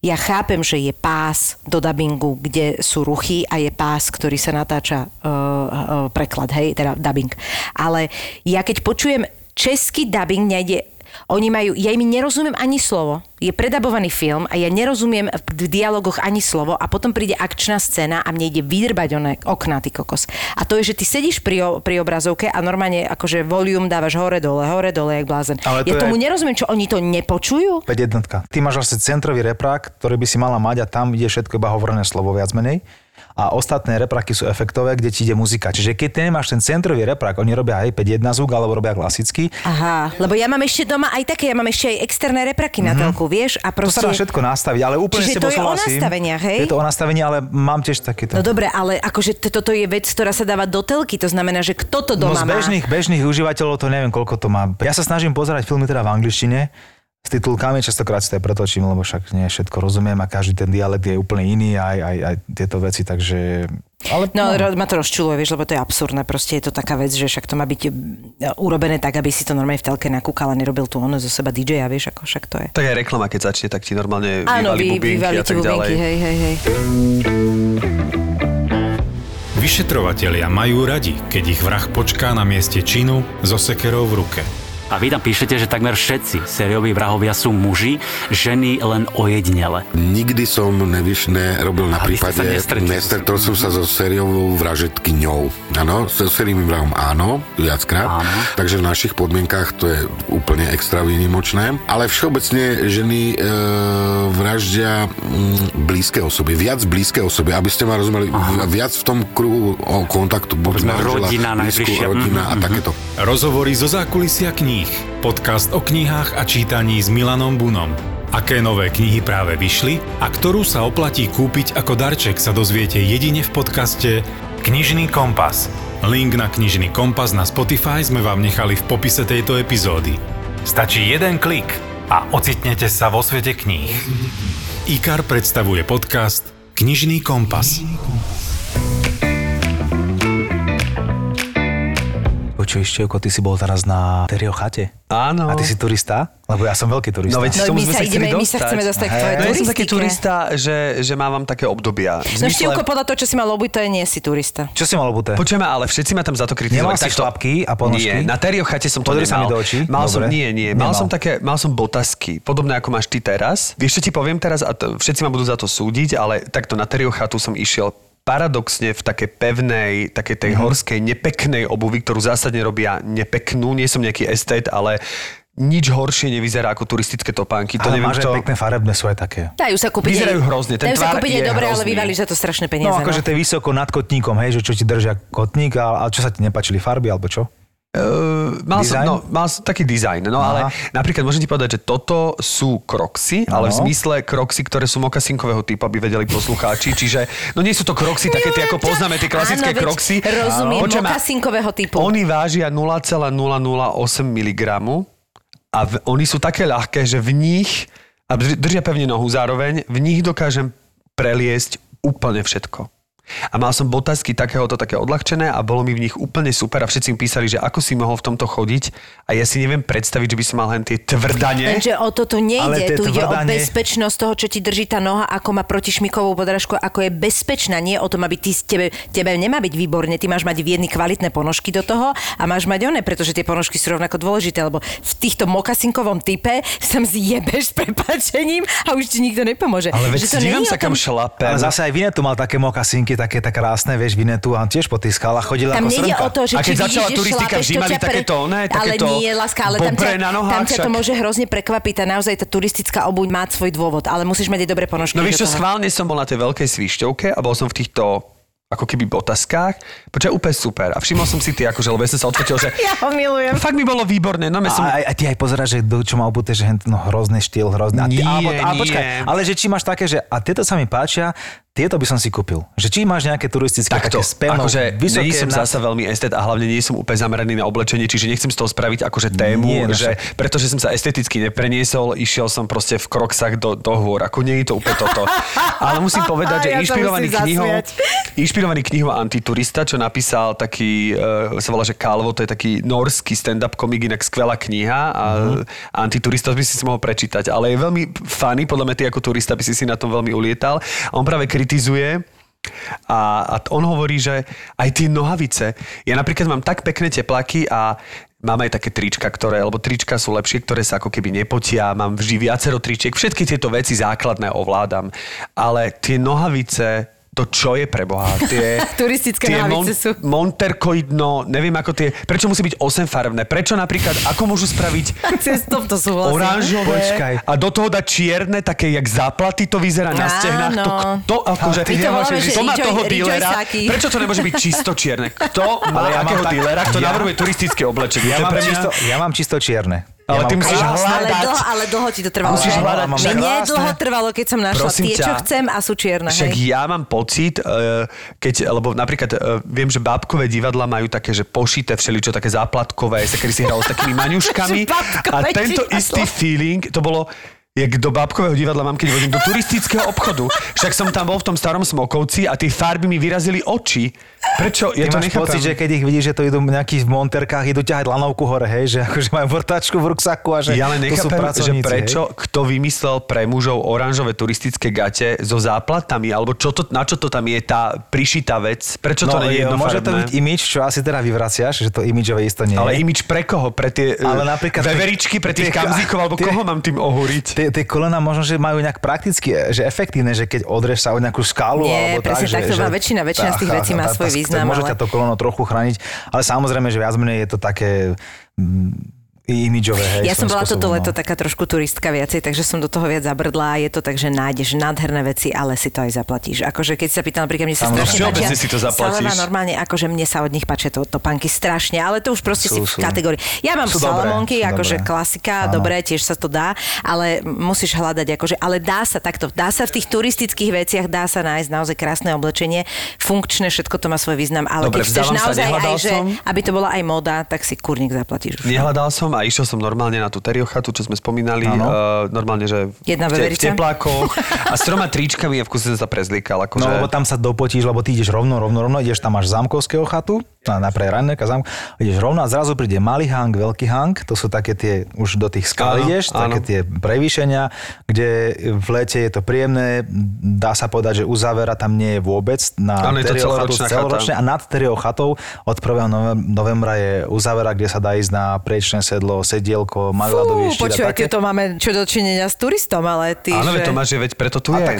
ja chápem, že je pás do dubbingu, kde sú ruchy a je pás, ktorý sa natáča uh, uh, preklad, hej, teda dubbing. Ale ja keď počujem český dubbing, nejde oni majú, ja im nerozumiem ani slovo. Je predabovaný film a ja nerozumiem v dialogoch ani slovo a potom príde akčná scéna a mne ide vydrbať one okná, ty kokos. A to je, že ty sedíš pri, pri obrazovke a normálne akože volume dávaš hore dole, hore dole, jak blázen. Ale to ja je tomu nerozumiem, čo oni to nepočujú? 5 jednotka. Ty máš vlastne centrový reprák, ktorý by si mala mať a tam ide všetko iba hovorené slovo viac menej. A ostatné repraky sú efektové, kde ti ide muzika. Čiže keď ty nemáš ten centrový reprak, oni robia aj 5.1 zvuk alebo robia klasický, Aha, lebo ja mám ešte doma aj také, ja mám ešte aj externé repraky na telku, vieš? A Mhm. to sa dá proste... všetko nastaviť, ale úplne Čiže s tebou to je o nastaveniach, hej? Je to o nastavení, ale mám tiež takéto. No dobre, ale akože toto je vec, ktorá sa dáva do telky, to znamená, že kto to No doma z bežných, bežných užívateľov to neviem, koľko to má. Ja sa snažím pozerať filmy teda v angličtine, s titulkami, častokrát si to aj pretočím, lebo však nie všetko rozumiem a každý ten dialekt je úplne iný aj, aj, aj tieto veci, takže... Ale, No, no. ma to rozčuluje, vieš, lebo to je absurdné. Proste je to taká vec, že však to má byť e, urobené tak, aby si to normálne v telke nakúkal a nerobil tu ono zo seba DJ, vieš, ako však to je. Tak aj reklama, keď začne, tak ti normálne Áno, vyvali vy, bubinky vyvali a tak ďalej. bubinky, hej, hej, hej. Vyšetrovatelia majú radi, keď ich vrah počká na mieste činu so sekerou v ruke. A vy tam píšete, že takmer všetci sérioví vrahovia sú muži, ženy len ojedinele. Nikdy som nevyš, nerobil na A prípade, nestretol som sa so sériovou vražetkyňou. Áno, so sériovým vrahom áno, viackrát. Áno. Takže v našich podmienkách to je úplne extra výnimočné. Ale všeobecne ženy e, vraždia mm, blízke osoby, viac blízke osoby, aby ste ma rozumeli, viac v tom kruhu o, kontaktu. buď manžela, rodina blízku, rodina a mhm. takéto. Rozhovory zo zákulisia kníh. Podcast o knihách a čítaní s Milanom Bunom. Aké nové knihy práve vyšli a ktorú sa oplatí kúpiť ako darček sa dozviete jedine v podcaste Knižný kompas. Link na Knižný kompas na Spotify sme vám nechali v popise tejto epizódy. Stačí jeden klik a ocitnete sa vo svete kníh. IKAR predstavuje podcast Knižný kompas. Počuj, Števko, ty si bol teraz na Terio chate? Áno. A ty si turista? Lebo ja som veľký turista. No veď No, my sa, ideme, my sa chceme dostať k tvojej No ja som taký turista, že, že mávam také obdobia. No zmysle- Štívko, podľa toho, čo si mal obuť, to je nie si turista. Čo si mal obuté? Počujeme, ale všetci ma tam za to kritizovali. Nemal si šlapky a ponožky? Nie, na Terio chate som to Pozri sa nemal. mi do očí. Mal som, Dobre. nie, nie, mal Nemal. som také, mal som botasky, podobné ako máš ty teraz. Vieš, čo ti poviem teraz, a to, všetci ma budú za to súdiť, ale takto na Terio chatu som išiel paradoxne v také pevnej, také tej Mhm. mm-hmm. horskej, nepeknej obuvi, ktorú zásadne robia nepeknú. Nie som nejaký estet, ale nič horšie nevyzerá ako turistické topánky. To Ale neviem, máš aj pekné farebné, sú aj také. Dajú sa kúpiť Vyzerajú aj, hrozne, ten dajú sa kúpiť aj je dobre, ale vyvalíš za to strašné peniaze. No akože to je vysoko nad kotníkom, hej, že čo ti držia kotník, a, a čo sa ti nepačili farby, alebo čo? Uh, mal, som, Design? no, mal som taký dizajn, no ale Aha. napríklad môžem ti povedať, že toto sú kroxy, ale v zmysle kroxy, ktoré sú mokasinkového typu, aby vedeli poslucháči, čiže no nie sú to kroxy také tie, ako poznáme, tie klasické Áno, kroxy. Rozumiem, Počujem, a mokasinkového typu. Oni vážia 0,008 mg a v, oni sú také ľahké, že v nich, a drž- držia pevne nohu zároveň, v nich dokážem preliesť úplne všetko. A mal som botasky takéhoto také odľahčené a bolo mi v nich úplne super a všetci mi písali, že ako si mohol v tomto chodiť a ja si neviem predstaviť, že by som mal len tie tvrdanie. Lenže o to tu nejde, tu ide o tvrdanie- bezpečnosť toho, čo ti drží tá noha, ako má protišmikovú podrážku, ako je bezpečná, nie o tom, aby ty, tebe, tebe nemá byť výborne, ty máš mať v jedny kvalitné ponožky do toho a máš mať one, pretože tie ponožky sú rovnako dôležité, lebo v týchto mokasinkovom type sam zjebeš s prepačením a už ti nikto nepomôže. Ale veď Že to sa o tom- kam šlape. Ale zase aj Vinetu mal také mokasinky, také tak krásne, vieš, Vinetu, a tiež po tých skalách chodil Tam ako nejde srnka. o to, že A keď či začala vidíš, turistika, šlapeš, vždy to pre- takéto Ale takéto nie, láska, ale tam ťa, na nohách tam ťa to môže hrozne prekvapiť a naozaj tá turistická obuť má svoj dôvod, ale musíš mať aj dobré ponožky. No vieš čo, schválne som bol na tej veľkej svišťovke a bol som v týchto ako keby botaskách. Počkaj, úplne super. A všimol som si ty, akože, lebo ja som sa odfotil, že Ja ho milujem. fakt mi bolo výborné. No, ja som... A, aj ty aj pozeráš, že do, čo má obuté, že no, hrozný štýl, hrozný. A ty, Nie, ale, nie. počkaj, ale že či máš také, že a tieto sa mi páčia, tieto by som si kúpil. Že či máš nejaké turistické Takto, také s pevnou, akože vysoké nie som na- zasa veľmi estet a hlavne nie som úplne zameraný na oblečenie, čiže nechcem z toho spraviť akože tému, Nie, no že však. pretože som sa esteticky nepreniesol, išiel som proste v kroksách do, do hôr, ako nie je to úplne toto. Ale musím povedať, že Ja inšpirovaný knihou, inšpirovaný knihou Antiturista, čo napísal taký, uh, sa volá, že Kalvo, to je taký norský stand-up komik, inak skvelá kniha a Mhm. Antiturista by si si mohol prečítať, ale je veľmi funny, podľa mňa ty ako turista by si si na tom veľmi ulietal. A on práve kritizuje, a, a t- on hovorí, že aj tie nohavice. Ja napríklad mám tak pekné teplaky a mám aj také trička, ktoré, lebo trička sú lepšie, ktoré sa ako keby nepotia, mám vždy viacero tričiek, všetky tieto veci základné ovládam. Ale tie nohavice, to čo je pre Boha? Tie, Turistické tie nohavice sú. Monterkoidno, neviem ako tie, prečo musí byť 8 farebné? Prečo napríklad, ako môžu spraviť S tomto súhlasím. oranžové Počkaj. a do toho dať čierne, také jak záplaty to vyzerá na stehnách. To, kto, akože, My to voláme, že kto má toho dílera? Prečo to nemôže byť čisto čierne? Kto má ja akého tak- dílera, kto ja- navrhuje turistické oblečenie? Ja To mám, čisto, ja mám čisto čierne. Ale ty mám musíš ale, hľadať. dlho, ale dlho ti to trvalo. Musíš hľadať. Mám Mne krásne. dlho trvalo, keď som našla Prosím tie, ťa. čo chcem a sú čierne. Však hej. ja mám pocit, eh, keď, lebo napríklad eh, viem, že bábkové divadla majú také, že pošité všeličo, také záplatkové, sa kedy si hralo s takými maňuškami. A tento divadlo. istý feeling, to bolo jak do bábkového divadla mám, keď vodím do turistického obchodu. Však som tam bol v tom starom Smokovci a tie farby mi vyrazili oči. Prečo? Ty Ja to máš nechápem. pocit, že keď ich vidíš, že to idú nejakí v monterkách, idú ťahať lanovku hore, hej, že akože majú vrtačku v ruksaku a že Ja len to sú nechápem, že prečo, Hej. kto vymyslel pre mužov oranžové turistické gate so záplatami, alebo čo to, na čo to tam je tá prišitá vec? Prečo to No, nie je je, môže to byť imič, čo asi teda vyvraciaš, že to imidžové isto nie Ale je. imič pre koho? Pre tie Ale ale napríklad veveričky, pre tých kamzíkov, alebo tie- koho mám tým ohúriť? Tie, tie kolena možno, že majú nejak prakticky, že efektívne, že keď odrieš sa o nejakú skálu Nie, alebo presne tak, tak to že, má väčšina- väčšina z tých vecí má svoj význam, Môže ale- ťa to koleno trochu chrániť, ale samozrejme, že viac menej je to také mm, imidžové, hej. Ja som bola toto leto no. taká trošku turistka viacej, takže som do toho viac zabrdla a je to tak, že nájdeš nádherné veci, ale si to aj zaplatíš. Akože keď sa pýtam, napríklad mne sa Samozrejme. strašne páčia si to zaplatíš. Salama normálne, akože mne sa od nich páčia to, topánky strašne, ale to už proste si Sú, v sú. kategórii. Ja mám Sú dobré, Salamonky, sú akože dobré. klasika, Áno. dobré, tiež sa to dá, ale musíš hľadať, akože, ale dá sa takto, dá sa v tých turistických veciach, dá sa nájsť naozaj krásne oblečenie, funkčné, všetko to má svoj význam, ale Dobre, keď chceš naozaj aj, že aby to bola aj moda, tak si kurník zaplatíš. už. Nehľadal som a išiel som normálne na tú teriochatu, čo sme spomínali. Uh, normálne, že Jedna v, te- v teplákoch a s troma tričkami a v kuse som sa prezlíkal. Akože... No lebo tam sa dopotíš, lebo ty ideš rovno, rovno, rovno, ideš tam až zámkovského chatu, na, na pre Ranneka zámku, ideš rovno a zrazu príde malý hang, veľký hang, to sú také tie, už do tých skal ideš, áno. také tie prevýšenia, kde v lete je to príjemné, dá sa povedať, že uzavera tam nie je vôbec, na Áno, je to celoročná chata. celoročne a nad Teriou chatou od 1. nove- novembra je uzavera, kde sa dá ísť na priečné sedlo, sedielko, majú ľadový štít a počúvaj, také. to máme čo dočinenia s turistom, ale ty, Áno, že... to máš, že veď preto tu je. Tak,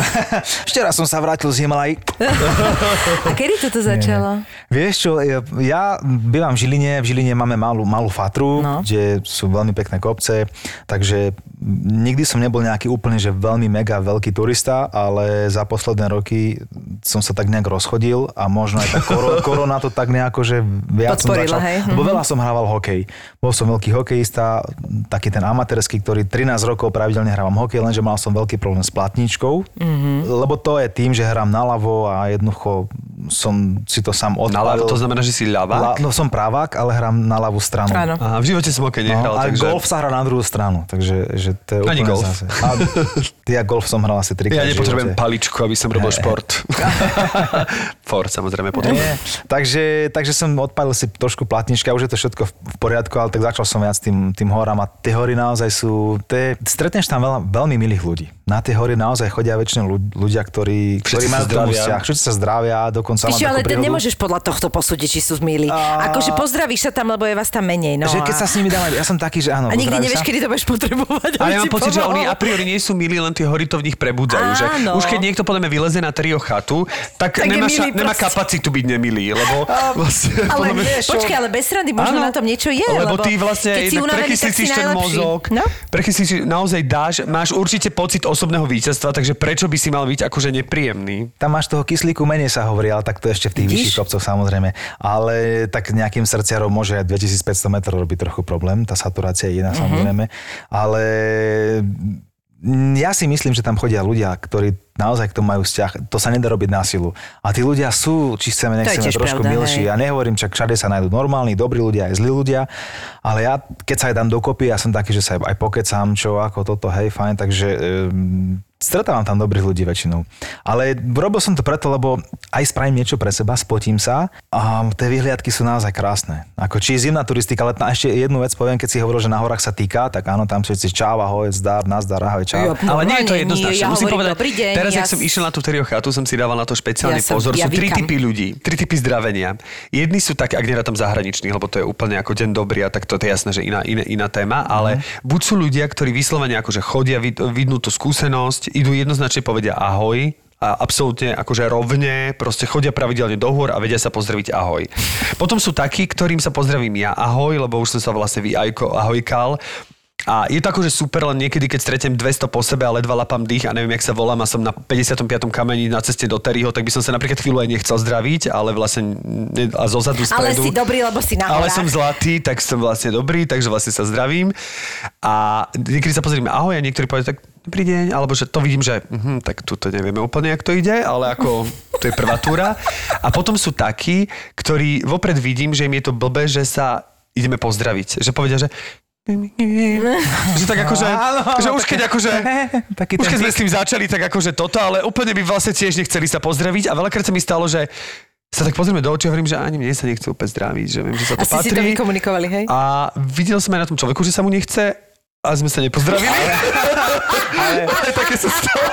Ešte raz som sa vrátil z Himalaj. A kedy toto začalo? Vieš čo, ja- ja bývam v Žiline, v Žiline máme malú, malú fatru, No. no. kde sú veľmi pekné kopce, takže nikdy som nebol nejaký úplne, že veľmi mega veľký turista, ale za posledné roky som sa tak nejak rozchodil a možno aj tá koro, korona to tak nejako, že viac Podporila, som začal, hej? lebo Mhm. veľa som hrával hokej. Bol som veľký hokejista, taký ten amatérsky, ktorý 13 rokov pravidelne hrávam hokej, lenže mal som veľký problém s platničkou, Mhm. lebo to je tým, že hrám naľavo a jednoducho som si to sám odpalil. Naľavo, to znamená, že si ľavák? La, no som právák, ale hrám na ľavú stranu. Áno. Aha, v živote som hokej nehral, No, a takže... golf sa hrá na druhú stranu, takže že to je Ani úplne golf. zase. A, ja golf som hral asi trikrát Ja nepotrebujem živote. paličku, aby som robil Hej. šport. Ford samozrejme potrebujem. Nie, takže, takže som odpalil si trošku platnička, už je to všetko v v poriadku, ale tak začal som viac tým, tým horám a tie hory naozaj sú, te, stretneš tam veľa, veľmi milých ľudí. Na tie hory naozaj chodia väčšinou ľud- ľudia, ktorí, ktorí sa majú tomu zdravia. vzťah. Všetci sa zdravia, dokonca Ešte, ale príhodu. nemôžeš podľa tohto posúdiť, či sú milí. A- Akože pozdravíš sa tam, lebo je vás tam menej. No, že keď a- sa s nimi dáme, ja som taký, že áno, a nikdy nevieš, sa. kedy to budeš potrebovať. Ale aby ja mám pocit, že oni a priori nie sú milí, len tie hory to v nich prebudzajú. Že už keď niekto podľa mňa vyleze na trio chatu, tak, Tak nemá, kapacitu byť nemilý, lebo vlastne... Ale mňa- počkaj, ale bez srandy možno na tom niečo je. Lebo ty vlastne keď si unavený, ten najlepší. mozog, No? prekyslíš si naozaj dáš, máš určite pocit osobného víťazstva, takže prečo by si mal byť akože nepríjemný? Tam máš toho kyslíku menej sa hovorí, ale tak to ešte v tých Vidíš? vyšších kopcoch samozrejme. Ale tak nejakým srdciarom môže aj 2500 metrov robiť trochu problém, tá saturácia je Mhm. iná samozrejme. Ale ja si myslím, že tam chodia ľudia, ktorí naozaj k tomu majú vzťah. To sa nedá robiť na silu. A tí ľudia sú, či chceme, nechceme, trošku pravda, milší. hej. Ja nehovorím, čak všade sa nájdú normálni, dobrí ľudia, aj zlí ľudia, ale ja, keď sa aj dám dokopy, ja som taký, že sa aj pokecám, čo, ako toto, hej, fajn, takže um, stretávam tam dobrých ľudí väčšinou. Ale robil som to preto, lebo aj spravím niečo pre seba, spotím sa a tie vyhliadky sú naozaj krásne. Ako či zimná turistika, ale ešte jednu vec poviem, keď si hovoril, že na horách sa týka, tak áno, tam všetci čáva, ahoj, zdar, nazdar, ahoj, čau. Jo, Ale nie je to jednoznačné. ja Musím povedať, dobrý deň, teraz, ja jak som išiel na tú teriochatu, som si dával na to špeciálny Ja som- pozor. ja sú tri typy ľudí, tri typy zdravenia. Jedni sú tak, ak tam zahraničných, lebo to je úplne ako deň dobrý a tak to je jasné, že iná, iná, iná téma, ale buď sú ľudia, ktorí vyslovene akože chodia, vid, vidnú tú skúsenosť, idú jednoznačne povedia ahoj, a absolútne akože rovne, proste chodia pravidelne do hôr a vedia sa pozdraviť ahoj. Potom sú takí, ktorým sa pozdravím ja ahoj, lebo už som sa vlastne vyajko ahojkal A je to akože super, len niekedy, keď stretnem 200 po sebe a ledva lapám dých a neviem, jak sa volám a som na 55. kameni na ceste do Terryho, tak by som sa napríklad chvíľu aj nechcel zdraviť, ale vlastne ne- a zozadu Ale spredu. si dobrý, lebo si na Ale som zlatý, tak som vlastne dobrý, takže vlastne sa zdravím. A niekedy sa pozriem, ahoj, a niektorí povedia, tak dobrý deň, alebo že to vidím, že hm, tak tu to nevieme úplne, jak to ide, ale ako to je prvá túra. A potom sú takí, ktorí vopred vidím, že im je to blbé, že sa ideme pozdraviť. Že povedia, že že tak akože, Áno, že už keď akože, taký už keď sme s tým začali, tak akože toto, ale úplne by vlastne tiež nechceli sa pozdraviť a veľakrát sa mi stalo, že sa tak pozrieme do očí a hovorím, že ani mne sa nechce úplne zdraviť, že viem, že sa to Asi si to patrí. vykomunikovali, hej? A videl som aj na tom človeku, že sa mu nechce a sme sa nepozdravili. Ale, ale také sa stalo.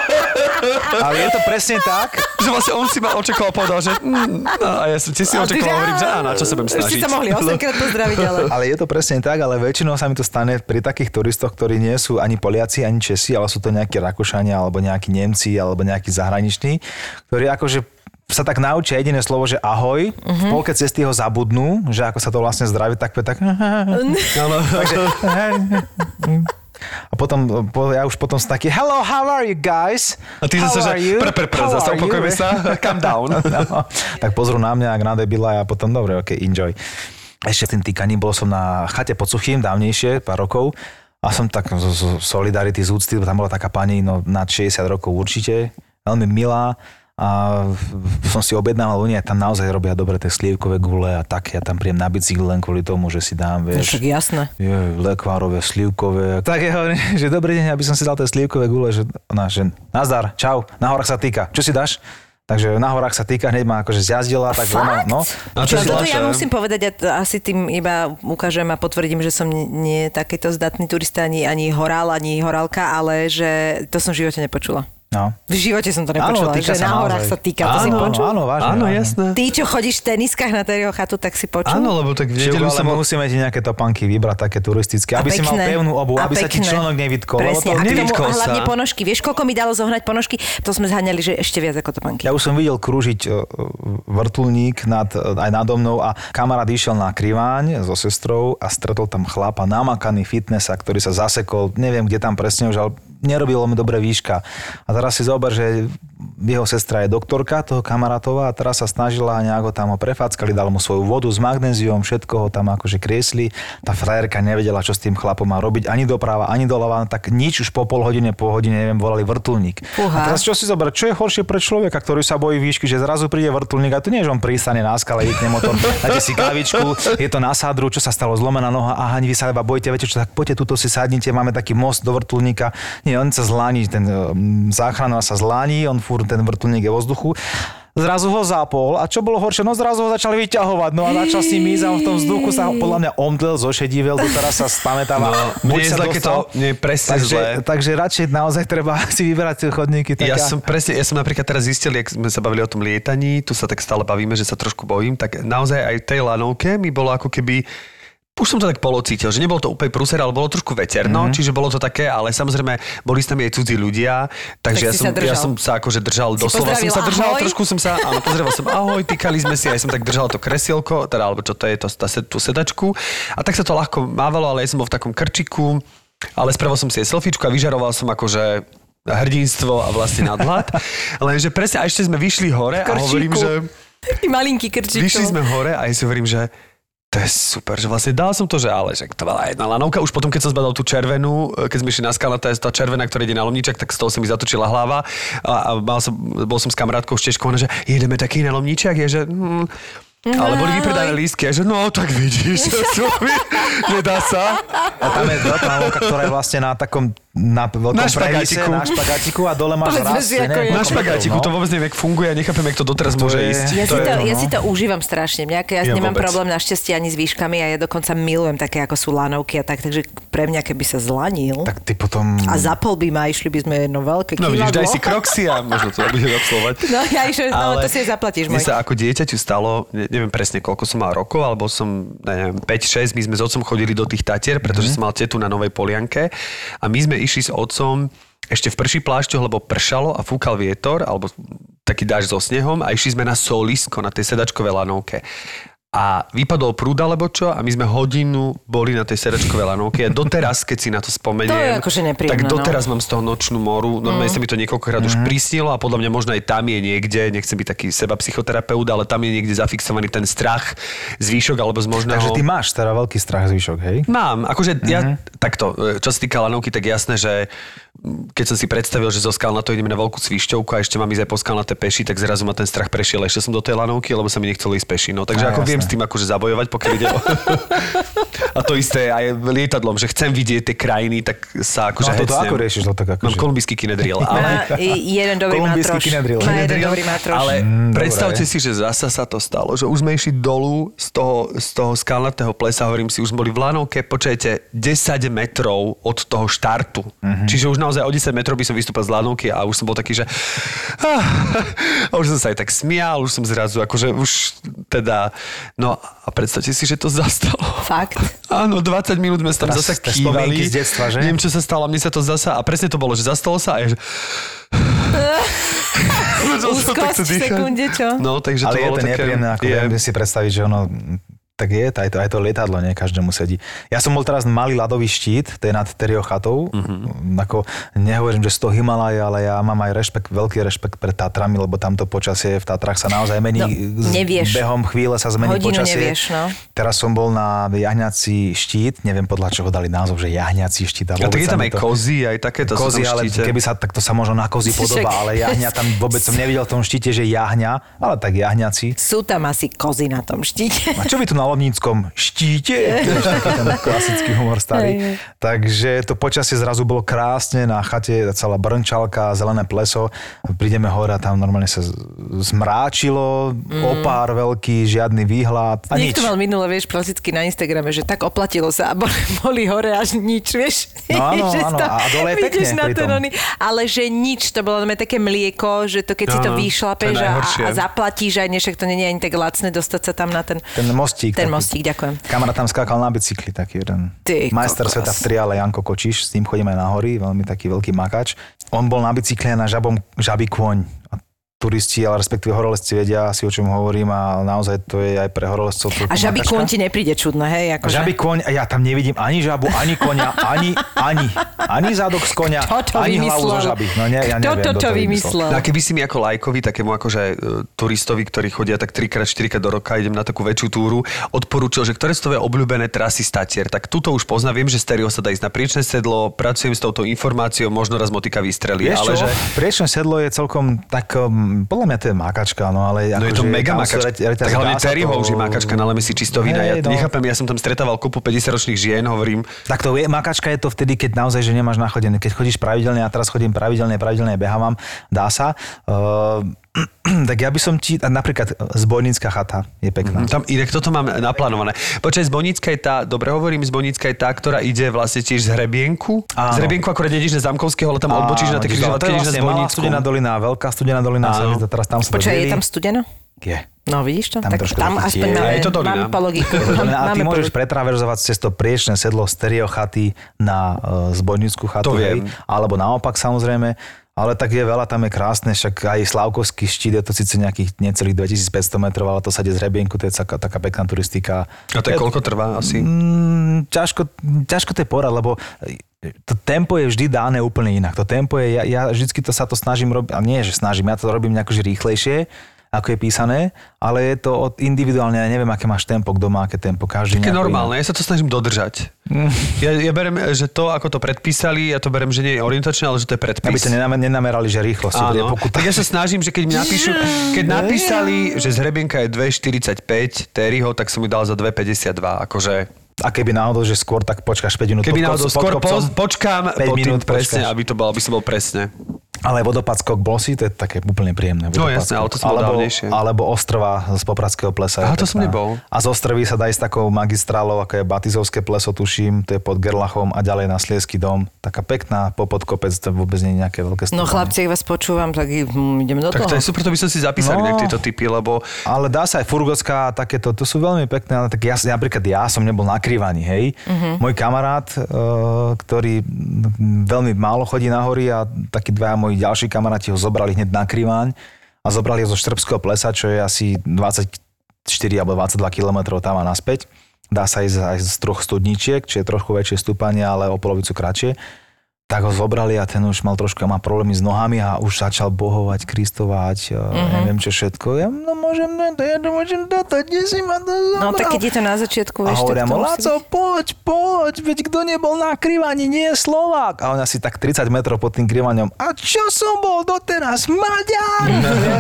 Ale je to presne tak, Že vlastne on si ma očakoval a povedal, že mm, no, a ja som tiež si očakoval, že hovorím, že áno, čo sa budem Ešte snažiť. sa mohli 8 krát pozdraviť, ale... ale je to presne tak, ale väčšinou sa mi to stane pri takých turistoch, ktorí nie sú ani Poliaci, ani Česi, ale sú to nejakí Rakúšania, alebo nejakí Nemci, alebo nejakí zahraniční, ktorí akože sa tak naučia jediné slovo, že ahoj, Mhm. v polke cesty ho zabudnú, že ako sa to vlastne zdraví, tak tak... Takže, a potom, po- ja už potom som taký, hello, how are you guys? A ty How zase, že pr, pr, pr, zase are you?" upokojme sa, calm down. no, tak pozrú na mňa, ak na debila a potom, dobre, ok, enjoy. Ešte s tým týkaním, bol som na chate pod Suchým dávnejšie, pár rokov a som tak z, z Solidarity, z úcty, tam bola taká pani, no nad 60 rokov určite, veľmi milá a som si objednal, lebo oni aj tam naozaj robia dobre tie slívkové gule a tak, ja tam príjem na bicykel len kvôli tomu, že si dám, No vieš, však jasné. je, lekvárové, slivkové. Tak ja hovorím, že dobrý deň, aby som si dal tie slivkové gule, že, ona, že nazdar, čau, na horách sa týka, čo si dáš? Takže na horách sa týka, hneď ma akože zjazdila, tak ona, Fakt? no. A Čo, toto ja musím povedať, ja asi tým iba ukážem a potvrdím, že som nie, nie takýto zdatný turista, ani, ani horál, ani horálka, ale že to som v živote nepočula. No. V živote som to nepočula, týka že sa na horách sa týka, to si Áno, počul? áno, vážne. Áno, jasné. Ty, čo chodíš v teniskách na Terryho chatu, tak si počul? Áno, lebo tak v ale som bol... musíme ti nejaké topánky vybrať, také turistické, A aby si mal pekné. pevnú obu, aby sa ti pekné. člonok nevytkol. lebo Presne, to a k tomu nevytkol a hlavne sa. ponožky. Vieš, koľko mi dalo zohnať ponožky? To sme zhaňali, že ešte viac ako topánky. Ja už som videl krúžiť e, vrtulník nad, e, aj nado mnou a kamarát išiel na kriváň so sestrou a stretol tam chlapa, namakaný fitnessa, ktorý sa zasekol, neviem kde tam presne už, ale nerobilo mi dobre výška. A teraz si zober, že jeho sestra je doktorka toho kamarátová a teraz sa snažila nejako tam ho prefackali, dal mu svoju vodu s magnéziom, všetko ho tam akože kriesli. Tá frajerka nevedela, čo s tým chlapom má robiť, ani doprava, ani doľava, tak nič už po pol hodine, po hodine, neviem, volali vrtulník. Fúha. A teraz čo si zobrať, čo je horšie pre človeka, ktorý sa bojí výšky, že zrazu príde vrtulník a to nie, že on pristane na skale, jedne motor, dáte si kávičku, je to na sádru, čo sa stalo, zlomená noha, aha, vy sa iba bojíte, viete čo, tak poďte tuto si sadnite, máme taký most do vrtulníka. Nie, on sa zláni, ten um, záchranár sa zláni, on fúr, ten vrtulník je vo vzduchu. Zrazu ho zapol a čo bolo horšie, no zrazu ho začali vyťahovať, no a začal s ním ísť a on v tom vzduchu sa podľa mňa omdlel, zošedivel, to teraz sa spamätáva. No, mne je zle, keď to- je presne takže, zle. takže radšej naozaj treba si vyberať tie chodníky. Tak Ja som presne, ja som napríklad teraz zistil, jak sme sa bavili o tom lietaní, tu sa tak stále bavíme, že sa trošku bojím, tak naozaj aj tej lanovke mi bolo ako keby už som to tak polocítil, že nebolo to úplne prúser, ale bolo trošku veterno, mm-hmm. čiže bolo to také, ale samozrejme boli nami aj cudzí ľudia, takže Tak ja, som, ja som sa akože držal, Si doslova som sa držal, ahoj? trošku som sa, áno, pozrel som ahoj, týkali sme si, aj som tak držal to kresielko, teda, alebo čo to je, to, tá, tú sedačku a tak sa to ľahko mávalo, ale ja som bol v takom krčiku, ale spravil som si aj selfiečku a vyžaroval som akože hrdinstvo a vlastne nadhľad. Lenže presne, a ešte sme vyšli hore a hovorím, že malinký krčík. vyšli sme hore a ja si hovorím, že to je super, že vlastne dal som to, že ale že to bola jedna lanovka. Už potom, keď som zbadal tú červenú, keď sme išli na skala, tá, tá červená, ktorá ide na lomníček, tak z toho sa mi zatočila hlava. A, a mal som, bol som s kamarátkou Šteškou, ona, že jedeme taký na lomníček, je, že... Hm, ale boli vypredané lístky, a že no, tak vidíš, nedá sa. A tam je veľká lanovka, ktorá je vlastne na takom na veľkom Na previse, špagátiku. na špagátiku a dole máš rast. si. Na špagátiku, to vôbec neviem, jak funguje, ja nechápem, jak to doteraz To môže je- ísť. Ja, si to, je ja si to užívam strašne. Mňa, ja, Ja nemám vôbec. problém našťastie ani s výškami a ja dokonca milujem také, ako sú lanovky a tak, takže pre mňa, keby sa zlanil Tak ty potom... a zapol by ma, išli by sme jedno veľké No vidíš, daj si kroxy a možno to bude absolvovať. No ja išli, no to si zaplatíš, mne sa ako dieťaťu stalo, ne- neviem presne koľko som mal rokov, alebo som, neviem, 5-6, my sme s otcom chodili do tých Tatier, pretože som mal tetu na Novej Polianke a my sme išli s otcom ešte v prší plášťoch, lebo pršalo a fúkal vietor, alebo taký dáž so snehom a išli sme na solisko, na tej sedačkovej lanovke. A vypadol prúd alebo čo a my sme hodinu boli na tej serečkovej lanovke. Ja doteraz, keď si na to spomeniem, To je akože tak doteraz no. mám z toho nočnú moru. Normálne sa mi to niekoľkokrát už prisnilo a podľa mňa možno aj tam je niekde, nechcem byť taký seba psychoterapeut, ale tam je niekde zafixovaný ten strach z výšok alebo z možného... Takže ty máš teda veľký strach z výšok, hej? Mám, akože mm-hmm. ja takto, e, čo sa týka lanovky, tak jasné, že mm, keď som si predstavil, že zo skal na to ideme na veľkú cvišťovku a ešte mám ísť aj po skalnaté peši, tak zrazu ma ten strach prešiel. Ešte som do tej lanovky, lebo sa mi nechcelo ísť peši. No, takže Á, ako viem jasné. s tým akože zabojovať, pokiaľ ide o... a to isté aj lietadlom, že chcem vidieť tie krajiny, tak sa akože No, toto ako riešiš to tak Mám akože? kolumbijský kinedriel, Má ale... i- jeden dobrý Kolumbijský mátroš. kinedril. Má jeden dobrý mátroš. Ale Mm, predstavte dobré. si, že zasa sa to stalo, že už sme išli dolu z toho, z toho skalnatého plesa, hovorím si, už sme boli v lanovke, počujete, 10 metrov od toho štartu. Mhm. Čiže už naozaj o 10 metrov by som vystúpil z lanovky a už som bol taký, že a už som sa aj tak smial, už som zrazu, akože už teda, no a predstavte si, že to zastalo. Fakt. Áno, 20 minút sme tam zase kývali. z detstva, že? Neviem, čo sa stalo, mne sa to zasa, a presne to bolo, že zastalo sa a ja, že... Úzkosť v sekunde, čo? No, takže Ale to je bolo to také... nepríjemné, ako je, si predstaviť, že ono tak je, aj to, aj to lietadlo, nie každému sedí. Ja som bol teraz malý ľadový štít, to je nad Terio chatou. Mhm. Mm-hmm. Ako, nehovorím, že z toho Himalaja, ale ja mám aj rešpekt, veľký rešpekt pred Tatrami, lebo tamto počasie v Tatrach sa naozaj mení. No, nevieš. Behom chvíle sa zmení Hodinu počasie. nevieš, no. Teraz som bol na jahňací štít, neviem podľa čoho dali názov, že jahňací štít. A tak vôbec je tam aj kozy, aj takéto kozy, ale štíte. keby sa, tak to sa možno na kozy podoba, Však- ale jahňa tam vôbec som nevidel v tom štíte, že jahňa, ale tak jahňací. Sú tam asi kozy na tom štíte. A čo by tu na Lomníckom štíte? Ten klasický humor starý. Takže to počasie zrazu bolo krásne, na chate celá brnčalka, zelené pleso. Prídeme hore a tam normálne sa zmráčilo, opár veľký, žiadny výhľad a nič. Niekto mal minule, vieš, klasicky na Instagrame, že tak oplatilo sa a boli, boli hore až nič, vieš. No áno, áno, a dole je vidíš pekne na ten oný, Ale že nič, to bolo také mlieko, že to keď si to vyšlapeš a, a zaplatíš aj, než to nie je ani tak lacné dostať sa tam na ten... Ten mostík. Ten mostík, ďakujem. Kamera tam skákal na bicykli, taký jeden. Ty Majster kokos. sveta v triále Janko Kočiš, s ním chodíme na hory, veľmi taký veľký makač. On bol na bicykle na žabom, žabý kôň. A turisti, ale respektíve horolezci vedia asi o čom hovorím a naozaj to je aj pre horolezcov trochu A žabý kôň ti nepríde čudné, hej? A Akože... žabý kôň, a ja tam nevidím ani žabu, ani konia, ani, ani, ani zadok z konia, to ani hlavu zo vymyslel? žaby. No nie, ja Kto neviem, to kto to vymyslel? A keby si mi ako lajkovi, takému akože e, turistovi, ktorí chodia tak 3 4 krát do roka, idem na takú väčšiu túru, odporúčil, že ktoré sú tvoje obľúbené trasy statier, tak túto už poznám, viem, že stereo sa dá ísť na priečné sedlo, pracujem s touto informáciou, možno raz motika vystrelí, Vieš ale čo, že... priečné sedlo je celkom tak, um, podľa mňa to je makačka, no ale No je akože to mega tam sú makačka. reťaze, Tak hlavne Terryho to- už je makačka na Lemesi čistovina. Ja Hej, no. nechápem, ja som tam stretával kopu 50-ročných žien, hovorím, Tak to je, makačka je to vtedy, keď naozaj, že nemáš nachodené. Keď chodíš pravidelne, ja teraz chodím pravidelne, pravidelne behávam, dá sa. Uh, tak ja by som ti, napríklad Zbojnická chata je pekná. tam inak toto mám naplánované. Počkaj, Zbonická je tá, dobre hovorím, Zbonická je tá, ktorá ide vlastne tiež z Hrebienku. Áno. Z Hrebienku akorát nejdeš na Zamkovského, ale tam odbočíš na je ideš na vlastne malá Zbonicku. studená dolina, veľká studená dolina, Áno. to teraz tam sa Počkaj, je tam studeno? Je. No vidíš to? Tam tak trošku tam aspoň máme, Je to dolina. máme po logiku. A ty môžeš pretraverzovať cez to priečné sedlo stereo chaty na uh, Zbojnickú chatu, To hej, viem. alebo naopak samozrejme. Ale tak je veľa, tam je krásne, však aj Slavkovský štít je to síce nejakých necelých 2500 metrov, ale to sa ide z Hrebienku, to je taká, taká pekná turistika. A to je koľko trvá asi? Mm, ťažko, ťažko to je porad, lebo to tempo je vždy dáne úplne inak. To tempo je, ja, ja vždycky to sa to snažím robiť, a nie, že snažím, ja to robím nejako že rýchlejšie, ako je písané, ale je to od individuálne, ja neviem, aké máš tempo, kto má aké tempo, každý Také normálne, ja sa to snažím dodržať. Ja, ja berem, že to, ako to predpísali, ja to berem, že nie je orientačné, ale že to je predpis. Aby ste nenam- nenamerali, že rýchlosť bude pokuta. tak ja sa snažím, že keď mi napíšu, keď napísali, že z Hrebienka je 2,45 Terryho, tak som mi dal za 2,52, akože... A keby náhodou, že skôr, tak počkáš 5 minút Keby pod, náhodou pod skôr kopcom. po, počkám 5 po minút presne, počkáš. aby to bol, aby som bol presne. Ale vodopád skok si, to je také úplne príjemné. No vodopád jasné, ale skok. to alebo, dávnejšie. alebo Ostrova z Popradského plesa. Aha, to som nebol. A z Ostrovy sa dá ísť takou magistrálou, ako je Batizovské pleso, tuším, to je pod Gerlachom a ďalej na Sliesky dom. Taká pekná popod kopec, to vôbec nie je nejaké veľké No stúpanie. chlapci, ak vás počúvam, tak hm, idem do Tak toho. to je super, to by som si zapísal No. no. tieto typy, lebo Ale dá sa aj Furgocká a takéto, to sú veľmi pekné, ale tak ja, napríklad ja som nebol na krývaní, hej. Mhm. Môj kamarát, e, ktorý mm, veľmi málo chodí na hory a takí dvaja moji ďalší kamaráti ho zobrali hneď na krývaň a zobrali ho zo Štrbského plesa, čo je asi 20 alebo 22 km tam a naspäť. Dá sa ísť aj z troch studničiek, čiže trochu väčšie stúpanie, ale o polovicu kratšie tak ho zobrali a ten už mal trošku, má problémy s nohami a už začal bohovať, kristovať, mm-hmm. neviem čo všetko. Ja, no môžem, no, ja môžem toto, kde si ma to zobral? No tak keď je to na začiatku, a vieš, hovoria tak to mu, musí Laco, byť- poď, poď, veď kto nebol na krivaní, nie je Slovák. A on asi tak 30 metrov pod tým krivaňom, a čo som bol doteraz, Maďar?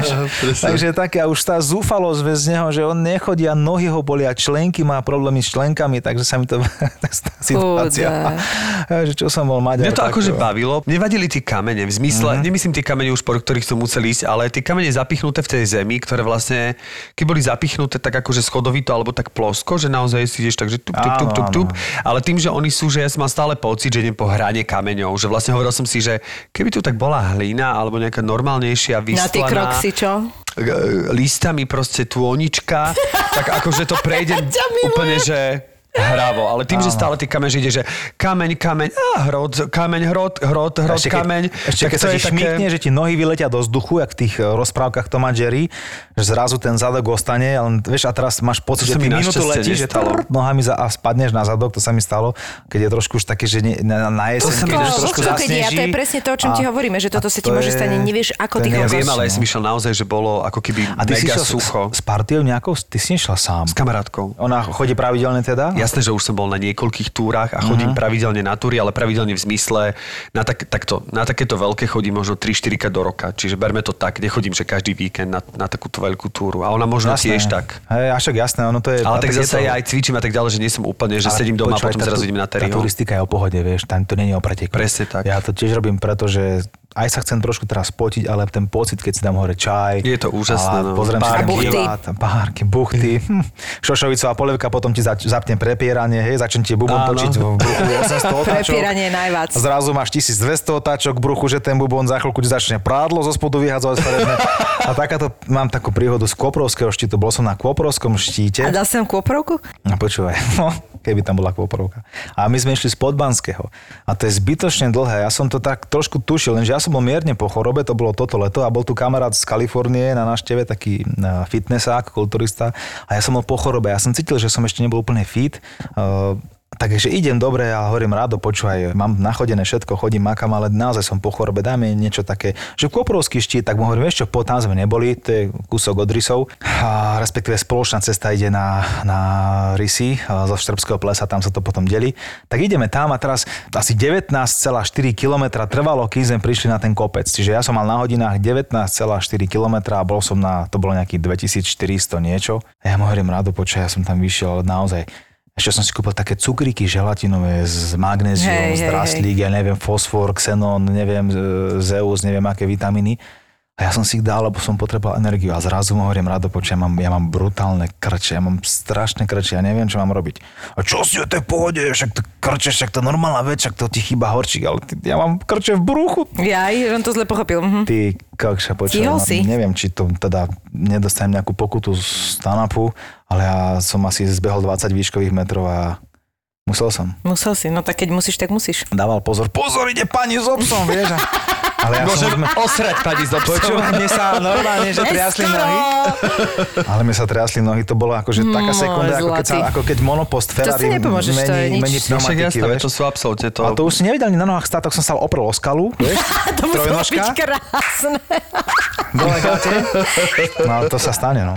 Takže také a už tá zúfalosť bez neho, že on nechodí a nohy ho bolia, členky má problémy s členkami, takže sa mi to tá situácia. že čo som bol Maďar. Akože bavilo. Nevadili tie kamene, v zmysle, mm-hmm. nemyslím tie kamene už, po ktorých som musel ísť, ale tie kamene zapichnuté v tej zemi, ktoré vlastne, keď boli zapichnuté tak akože schodovito alebo tak plosko, že naozaj si ideš tak, že tup, tup, tup, tup, tup. Ale tým, že oni sú, že ja som mal stále pocit, že idem po hrane kameňov, že vlastne hovoril som si, že keby tu tak bola hlina alebo nejaká normálnejšia Na tie vystlaná čo? e, listami proste tônička, tak akože to prejde Ťa milujem. úplne, že hravo, ale tým, že stále tie kameň, že ide, že kameň, kameň, a hrod, kameň, hrod, hrod, hrod, Ešte keď, kameň. ešte tak keď to sa je ti šmikne, že ti nohy vyletia do vzduchu, jak v tých eh, rozprávkach Toma Jerry, že zrazu ten zadok ostane, ale vieš, a teraz máš pocit, To že ty mi minútu letíš, že trrr, nohami za, a spadneš na zadok, to sa mi stalo, keď je trošku už také, že nie, na, na jeseň, sa mi keď už To- trošku to, keď je, a to je zasneží. presne to, o čom a- ti hovoríme, že toto sa ti to môže stať, nevieš, ako to ty Ja viem, ale ja som išiel naozaj, že bolo ako keby A ty si mega sucho. s, partiou nejakou? Ty si nešla sám. S kamarátkou. Ona chodí pravidelne teda? Jasné, že už som bol na niekoľkých túrach a chodím Mhm. pravidelne na túry, ale pravidelne v zmysle na, tak, takto, na takéto veľké chodím možno 3-4 krát do roka. Čiže berme to tak, nechodím, že každý víkend na, na takúto veľkú túru. A ona možno Jasné. tiež tak. Hej, a však jasné, ono to je... Ale tak je zase to- ja aj cvičím a tak ďalej, že nie som úplne, že Ale sedím doma a potom tá zrazu idem na Tá Terryho. turistika je o pohode, vieš, tam to není o preteku. Presne tak. Ja to tiež robím preto, že aj sa chcem trošku teraz potiť, ale ten pocit, keď si dám hore čaj. Je to úžasné, a no. Pozriem si Pár tam divá, tam párky, buchty. Hm. Šošovicová polievka, potom ti zač- zapne prepieranie, hej, začne ti bubon Áno. točiť v bruchu 800 otáčok. Prepieranie je najviac. A zrazu máš 1200 otáčok v bruchu, že ten bubon za chvíľku ti začne prádlo zo spodu vyhadzovať. A takáto, mám takú príhodu z Kvoprovského štítu. Bol som na Kvoprovskom štíte. A dal som kôprovku? No počúvaj, no, keby tam bola kôporovka. A my sme išli z Podbanského. A to je zbytočne dlhé. Ja som to tak trošku tušil, lenže ja som bol mierne po chorobe, to bolo toto leto a bol tu kamarát z Kalifornie na návšteve, taký na fitnessák, kulturista. A ja som bol po chorobe. Ja som cítil, že som ešte nebol úplne fit. Takže idem dobre a hovorím rádo, počúvaj, mám nachodené všetko, chodím, makam, ale naozaj som po chorobe, dáme niečo také, že Koprovský štít, tak mu hovorím, čo, po tam sme neboli, to je kúsok od rysov, a respektíve spoločná cesta ide na, na rysy zo Štrbského plesa, tam sa to potom delí. Tak ideme tam a teraz asi 19,4 km trvalo, kým sme prišli na ten kopec. Čiže ja som mal na hodinách 19,4 km a bol som na, to bolo nejaký 2400 niečo. A ja mu hovorím rádo, počkaj, ja som tam vyšiel, ale naozaj ešte som si kúpil také cukríky želatinové s magnézium, Hej, z hej, drastlík, ja neviem, fosfor, xenon, neviem, e, Zeus, neviem aké vitamíny. A ja som si ich dal, lebo som potreboval energiu a zrazu mu hovorím, rado počujem, ja mám, ja mám brutálne krče, ja mám strašné krče, ja neviem, čo mám robiť. A čo si o tej pohode, však to krče, však to normálna vec, však to ti chýba horčík, ale ty, ja mám krče v bruchu. Ja, on to zle pochopil. Mhm. Ty počujem, Stihol no, neviem, či to teda nedostanem nejakú pokutu z Tanapu, ale ja som asi zbehol 20 výškových metrov a musel som. Musel si, no tak keď musíš, tak musíš. Dával pozor, pozor, ide pani s obsom, vieš. A, ale ja Môžem som... osrať pani z obsom. Mne sa normálne, že triasli nohy. Ale mi sa triasli nohy, to bolo akože taká sekunda, ako keď, sa, ako keď monopost Ferrari si nepomôžeš, to je mení, nič. mení pneumatiky, jasné, vieš. to sú absolútne to. A to už si nevedel ani na nohách tak som sa oprel o skalu, vieš, To muselo byť krásne. dole. No ale to sa stane, no.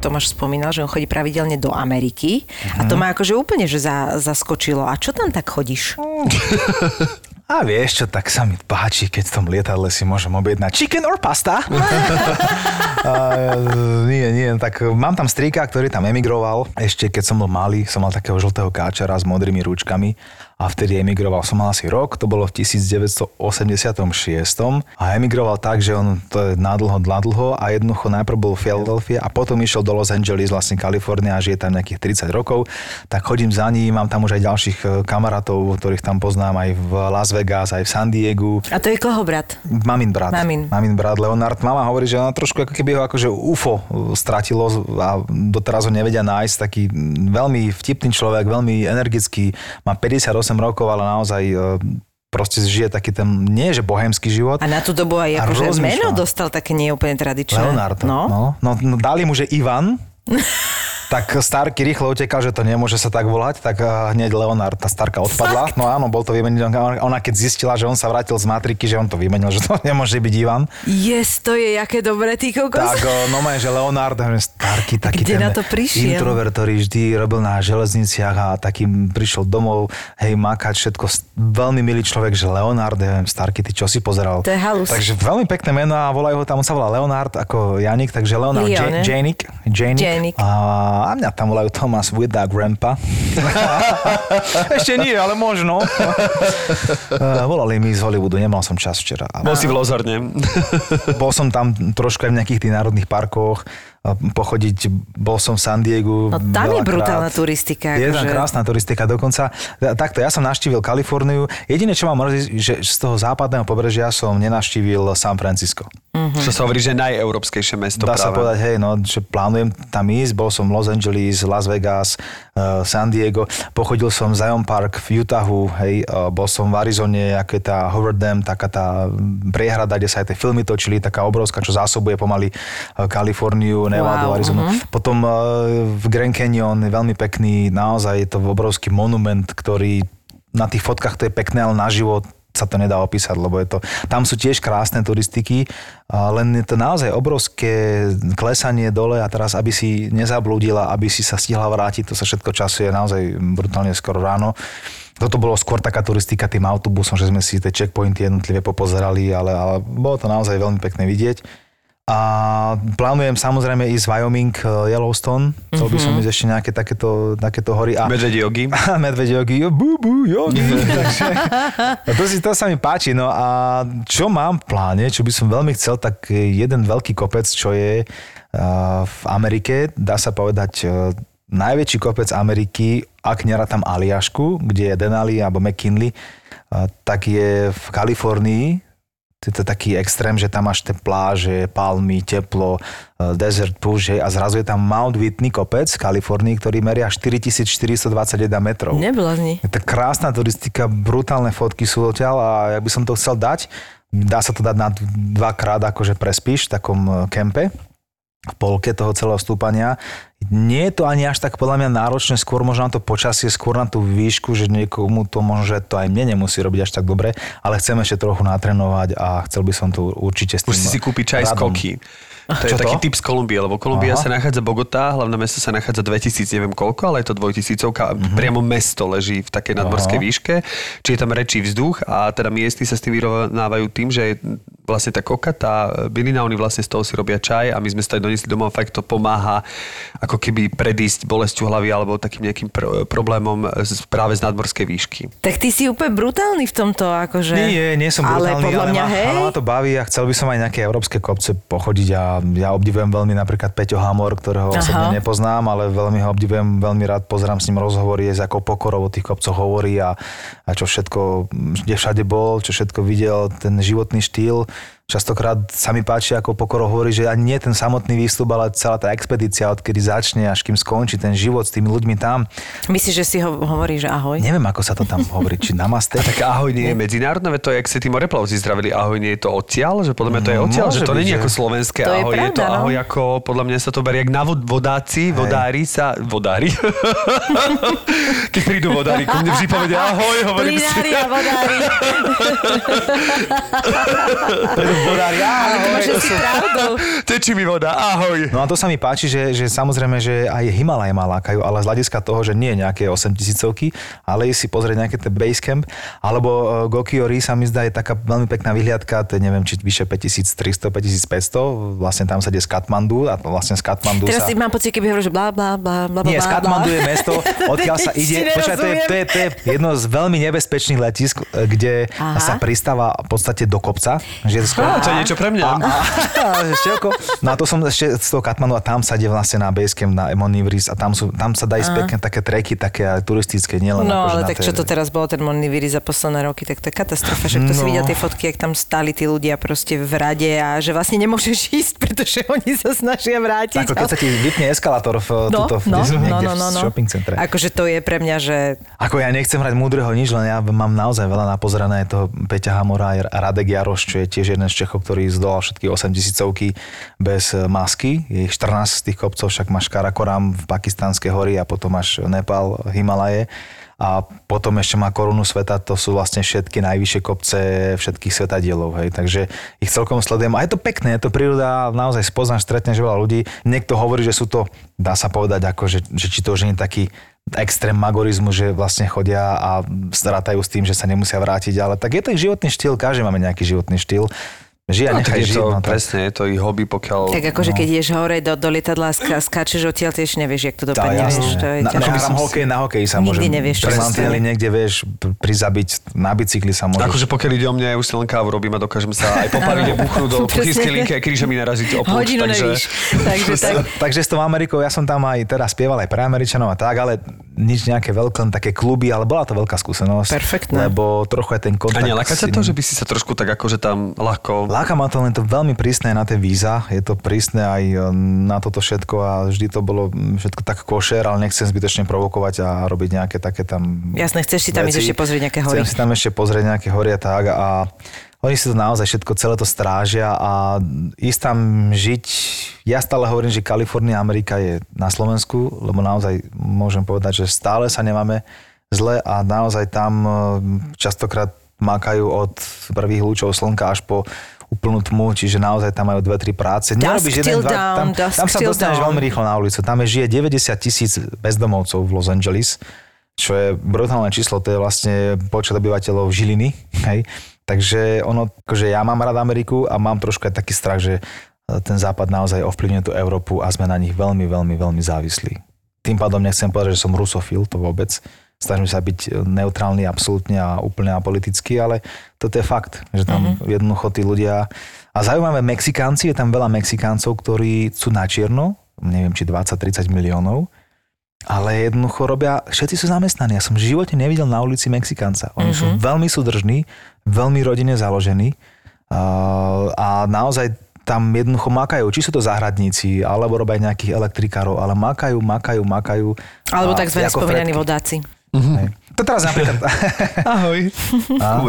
Tomáš spomínal, že on chodí pravidelne do Ameriky a to ma akože úplne že za, zaskočilo. A čo tam tak chodíš? A vieš čo, tak sa mi páči, keď v tom lietadle si môžem objednať chicken or pasta. a, nie, nie, tak mám tam strýka, ktorý tam emigroval. Ešte keď som bol malý, som mal takého žltého káčara s modrými rúčkami a vtedy emigroval. Som mal asi rok, to bolo v 1986 a emigroval tak, že on to je nadlho, nadlho a jednoducho najprv bol v Philadelphia a potom išiel do Los Angeles, vlastne Kalifornia a žije tam nejakých 30 rokov. Tak chodím za ním, mám tam už aj ďalších e, kamarátov, ktorých tam poznám aj v Las Vegas, aj v San Diegu. A to je koho brat? Mamin brat. Mamin. Mamin brat Leonard. Mama hovorí, že ona trošku ako keby ho akože UFO stratilo a doteraz ho nevedia nájsť. Taký veľmi vtipný človek, veľmi energický, má 58 rokov, ale naozaj e, proste žije taký ten, nie že bohemský život. A na tú dobu aj akože meno dostal také neúplne tradičné. Leonardo. No. No. No, no, dali mu, že Ivan, tak Starky rýchlo utekal, že to nemôže sa tak volať, tak eh, hneď Leonard, tá Starka odpadla. No áno, bol to vymenený. Ona- keď zistila, že on sa vrátil z matriky, že on to vymenil, že to nemôže byť Ivan, Yes, to je jaké dobré, ty kokos. tak eh, no že Leonard, hovorím, Starky, taký Kde ten na to prišiel? introvert, ktorý vždy robil na železniciach a takým prišiel domov, hej, makať všetko, veľmi milý človek, že Leonard, neviem, Starky, ty čo si pozeral? To je halus. Takže veľmi pekné meno a volajú ho tam, on sa volá Leonard ako Janik, takže Leonard. Janik. Janik. A, a mňa tam volajú Thomas with the grandpa. Ešte nie, ale možno. Uh, volali mi z Hollywoodu, nemal som čas včera. Bol si v Lozorne. Bol som tam trošku aj v nejakých tých národných parkoch, a pochodiť, bol som v San Diegu. No tam je brutálna turistika. Je tam akože. krásna turistika dokonca. Takto, ja som navštívil Kaliforniu. Jediné, čo ma mrzí, že z toho západného pobrežia som nenavštívil San Francisco. Čo sa hovorí, že najeurópskejšie mesto Dá sa práve. povedať, hej, no, že plánujem tam ísť. Bol som v Los Angeles, Las Vegas, uh, San Diego. Pochodil som Zion Park v Utahu, hej, uh, bol som v Arizone, ako je tá Howard Dam, taká tá priehrada, kde sa aj tie filmy točili, taká obrovská, čo zásobuje pomaly uh, Kaliforniu, Nevadu, Wow, Arizonu. mhm. Potom uh, v Grand Canyon je veľmi pekný, naozaj je to obrovský monument, ktorý na tých fotkách to je pekné, ale naživo sa to nedá opísať, lebo je to, tam sú tiež krásne turistiky, len je to naozaj obrovské klesanie dole a teraz, aby si nezablúdila, aby si sa stihla vrátiť, to sa všetko časuje naozaj brutálne skoro ráno. Toto bolo skôr taká turistika tým autobusom, že sme si tie checkpointy jednotlivé popozerali, ale, ale bolo to naozaj veľmi pekné vidieť. A plánujem samozrejme ísť Wyoming, eh, Yellowstone. Chcel by som ísť ešte nejaké takéto, takéto hory. A Medveď jogi. medveď jogi, jo, bú, bú, jogi. Takže, a to, si, to sa mi páči. No a čo mám v pláne, čo by som veľmi chcel, tak jeden veľký kopec, čo je uh, v Amerike, dá sa povedať, uh, najväčší kopec Ameriky, ak nerátam Aliašku, kde je Denali alebo McKinley, tak je v Kalifornii, to je to taký extrém, že tam máš tie pláže, palmy, teplo, eh, desert push, hej, a zrazu je tam Mount Whitney kopec v Kalifornii, ktorý meria 4421 metrov. Neblázni. Je to krásna turistika, brutálne fotky sú odtiaľ a ja by som to chcel dať. Dá sa to dať na dvakrát, akože prespíš v takom eh, kempe v polke toho celého stúpania. Nie je to ani až tak podľa mňa náročné, skôr možno na to počasie, skôr na tú výšku, že niekomu to možno, že to aj mne nemusí robiť až tak dobre, ale chcem ešte trochu natrenovať a chcel by som tu určite s tým Už si kúpiť čaj radom. koky. To je to? taký typ z Kolumbie, lebo Kolumbia Aha. sa nachádza Bogotá, hlavné mesto sa nachádza 2000, neviem koľko, ale je to dvojtisícovka. Mhm. Priamo mesto leží v takej nadmorskej Aha. výške, či je tam rečí vzduch a teda miestni sa s tým vyrovnávajú tým, že vlastne tá koka, tá bylina, oni vlastne z toho si robia čaj a my sme sa aj donesli domov, fakt to pomáha ako keby predísť bolesťou hlavy alebo takým nejakým pr- problémom z, práve z nadmorskej výšky. Tak ty si úplne brutálny v tomto, akože... Nie, nie som ale brutálny, podľa ale, mňa, ma, hej. ale ma to baví a chcel by som aj nejaké európske kopce pochodiť a ja obdivujem veľmi napríklad Peťo Hamor, ktorého Aha. osobne nepoznám, ale veľmi ho obdivujem, veľmi rád pozerám s ním rozhovory, je s akou pokorou o tých kopcoch hovorí a, a čo všetko, kde všade bol, čo všetko videl, ten životný štýl. Častokrát sa mi páči, ako pokoro hovorí, že ani nie ten samotný výstup, ale celá tá expedícia, odkedy začne, až kým skončí ten život s tými ľuďmi tam. Myslíš, že si ho hovorí, že ahoj? Neviem, ako sa to tam hovorí, či namaste. Tak ahoj nie je medzinárodné, to je, jak sa tí moreplavci zdravili, ahoj nie je to odtiaľ, že podľa mňa to je No, odtiaľ, že môže to byť, není že- ako slovenské To je ahoj, je, to pravda, no. ahoj ako, podľa mňa sa to berie jak na vod, vodáci, vodári sa, vodári. Keď prídu vodári, ku mne vždy povedia ahoj, hovorím si. Plinári a vodári. Vodári, Ale to pravdu. Tečí mi voda, ahoj. No a to sa mi páči, že, že samozrejme, že aj Himalaj ma lákajú, ale z hľadiska toho, že nie nejaké 8 tisícovky, ale ísť si pozrieť nejaké ten Basecamp, alebo uh, Gokiori sa mi zdá je taká veľmi pekná vyhliadka, to je neviem, či vyše 5300, 5500, vlastne tam sa ide z Katmandu a vlastne z Katmandu Teraz sa... si mám pocit, keby hovoril, že blá, blá, blá, blá, Nie, z. Katmandu je mesto, odkiaľ sa ide. Počkaj, to je, to, je, to je jedno z veľmi nebezpečných letisk, kde Aha. sa pristáva v podstate do kopca. Že Že je to skoro... To je niečo pre mňa. A, a, a, števko. No a to som ešte z toho Katmanu a tam sa ide vlastne na Basecamp, na Emonivris a tam, sú, tam sa ísť pekne také treky, také turistické, nielen No, akože ale tak tej- čo to teraz bolo, ten Moniviri za posledné roky, tak to je katastrofa. Však to si No. videl tie fotky, jak tam stáli tí ľudia proste v rade a že vlastne nemôžeš ísť, pretože oni sa snažia vrátiť. Ako keď sa ti vypne eskalátor v, No, tuto, v, no, kde- no, no, no, v no. shopping centre. Akože to je pre mňa, že Ako ja nechcem hrať múdreho nič, len ja mám naozaj veľa napozerané toho Peťa Hamora a Radek Jaroš, čo je tiež jeden z Čechov, ktorý zdolal všetky 8 tisícovky bez masky. Je ich 14 z tých kopcov, však máš Karakoram v Pakistanské hory a potom máš Nepal, Himalaje. A potom ešte má korunu sveta, to sú vlastne všetky najvyššie kopce všetkých svetadielov, hej. Takže ich celkom sledujem. A je to pekné, je to príroda, naozaj spoznáš, stretneš veľa ľudí. Niekto hovorí, že sú to, dá sa povedať, ako, že, že či to už nie je taký extrém magorizmu, že vlastne chodia a strátajú s tým, že sa nemusia vrátiť, ale tak je to ich životný štýl, každý máme nejaký životný štýl. Žij a No, nechaj je žiť. to, no, tak- presne, je to ich hobby, pokiaľ... tak akože keď ideš hore do, do lietadla a ska, skáčeš odtiaľ, tiež nevieš, jak to dopadne. vieš, to je na, ťažké. na, hrám hokej, na hokej sa Nikdy môžem. nevieš, čo sa niekde vieš pr- prizabiť, na bicykli sa môžeš. Akože pokiaľ ide o mňa, ja už si len kávu robím a dokážem sa aj po paride buchnúť do kuchynskej linky a krížami naraziť o púč, Hodinu takže... nevíš. Takže tak. Takže s tou Amerikou, ja som tam aj teraz spieval aj pre Američanov a tak, ale nič nejaké veľké, len také kluby, ale bola to veľká skúsenosť. Perfektné. Lebo trochu aj ten A kontakt. neláka ťa to, že by si sa trošku tak akože tam ľahko... Láka ma to len to veľmi prísne na tie víza, je to prísne aj e, na toto všetko a vždy to bolo všetko tak košer, ale nechcem zbytočne provokovať a robiť nejaké také tam Jasné, chceš si tam veci. ešte pozrieť nejaké hory. Chcem si tam ešte pozrieť nejaké hory a tak a oni si to naozaj všetko, celé to strážia a ísť tam žiť, ja stále hovorím, že Kalifornia, Amerika je na Slovensku, lebo naozaj môžem povedať, že stále sa nemáme zle a naozaj tam e, častokrát makajú od prvých lúčov slnka až po úplnú tmu, čiže naozaj tam majú dve, tri práce. Nerobíš jeden, dva, dawn, tam, tam sa dostaneš dawn. veľmi rýchlo na ulicu. Tam je žije 90 tisíc bezdomovcov v Los Angeles, čo je brutálne číslo, to je vlastne počet obyvateľov Žiliny, hej. Takže ono, akože ja mám rád Ameriku a mám trošku aj taký strach, že ten západ naozaj ovplyvňuje tú Európu a sme na nich veľmi, veľmi, veľmi závislí. Tým pádom nechcem povedať, že som rusofil, to vôbec. Snažím sa byť neutrálny absolútne a úplne apolitický, ale toto je fakt, že tam mm-hmm. jednoducho tí ľudia... A zaujímavé Mexikánci, je tam veľa Mexikáncov, ktorí sú na čierno, neviem, či 20-30 miliónov, ale jednoducho robia, všetci sú zamestnaní. Ja som v živote nevidel na ulici Mexikánca. Oni mm-hmm. sú veľmi súdržní, veľmi rodine založení uh, a naozaj tam jednoducho makajú, či sú to záhradníci, alebo robia nejakých elektrikárov, ale makajú, makajú, makajú. Alebo tzv. spomínaní fretky. Hej. To teraz napríklad... Ahoj. A?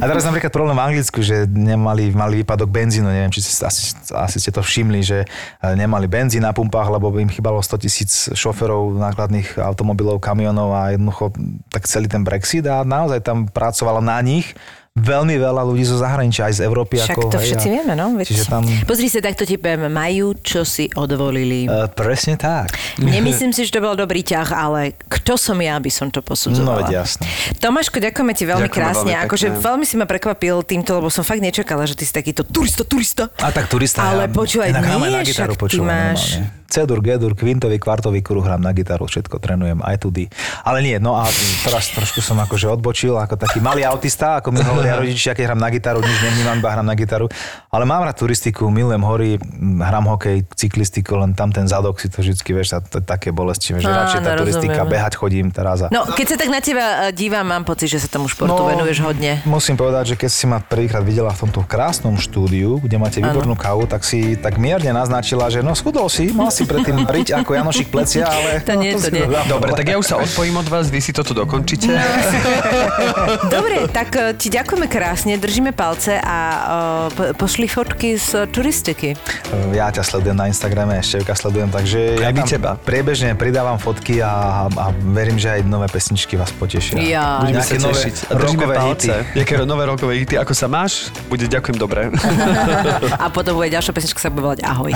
A teraz napríklad problém v Anglicku, že nemali, mali výpadok benzínu, neviem, či ste, asi, asi ste to všimli, že e, nemali benzín na pumpách, lebo by im chýbalo 100 tisíc šoferov nákladných automobilov, kamionov a jednoducho tak celý ten Brexit a naozaj tam pracovalo na nich veľmi veľa ľudí zo zahraničia, aj z Európy. Však ako, to hej, všetci a- vieme, no? Veď... Čiže tam... Pozri sa, takto ti poviem, majú, čo si odvolili. Uh, presne tak. Nemyslím si, že to bol dobrý ťah, ale kto som ja, aby som to No, posudzovala. veď jasné. Tomáško, ďakujeme ti veľmi Ďakujeme krásne. veľmi akože pekne. veľmi si ma prekvapil týmto, lebo som fakt nečakala, že ty si takýto turista, turista. A tak turista. Ale počúvaj, inak hrám aj nie, však ty počúvaj máš- normálne. Cedur, Gedur, kvintový, kvartový kruh hrám na gitaru, všetko trénujem, aj tudy. Ale nie, no a teraz trošku som akože odbočil, ako taký malý autista, ako mi hovoria rodičia, keď hrám na gitaru, nič nevnímam, iba hrám na gitaru. Ale mám rád turistiku, milujem hory, hrám hokej, cyklistiku, len tam ten zadok si to vždycky, vieš, to je také bolestivé, že radšej tá turistika, rozumieme. behať chodím teraz. A... No, keď sa tak na teba e, dívam, mám pocit, že sa tomu športu venuješ hodne. Musím povedať, že keď si ma prvýkrát videla v tomto krásnom štúdiu, kde máte výbornú kávu, tak si tak mierne naznačila, že no schudol si, mal si predtým riť ako Janošik plecia, ale... To nie, no, to si nie. dodal. Dobre, tak ja už sa odpojím od vás, vy si to tu dokončíte. Dobre, tak e, ti ďakujeme krásne, držíme palce a uh, po- pošli fotky z turistiky. Ja ťa sledujem na Instagrame, Števka sledujem, takže ja tam teba. priebežne pridávam fotky a, a verím, že aj nové pesničky vás potešia. Ja. Budeme sa nové tešiť. A rockové palce. hity. Jaké nové rokové hity. Ako sa máš? Bude ďakujem dobre. A potom bude ďalšia pesnička sa bude volať Ahoj.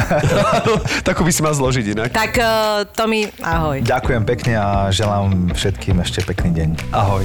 Takú by si mal zložiť inak. Tak, uh, Tomi, ahoj. Ďakujem pekne a želám všetkým ešte pekný deň. Ahoj.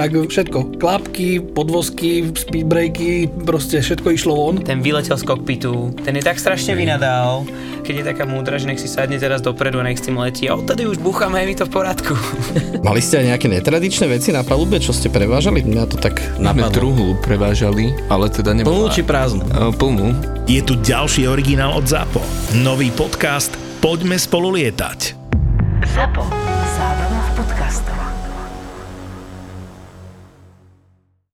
Tak všetko, klapky, podvozky, speedbreaky, proste všetko išlo von. Ten vyletel z kokpitu, ten je tak strašne vynadal, keď je taká múdra, že nech si sadne teraz dopredu a nech s tým letí. A odtedy už búchame, je mi to v poriadku. Mali ste aj nejaké netradičné veci na palube, čo ste prevážali? Mňa to tak My napadlo. truhlu prevážali, ale teda Plnú nebola... či prázdnu? E, Plnú. Je tu ďalší originál od ZAPO. Nový podcast Poďme spolu lietať. ZAPO. Zábrná v podcastovách.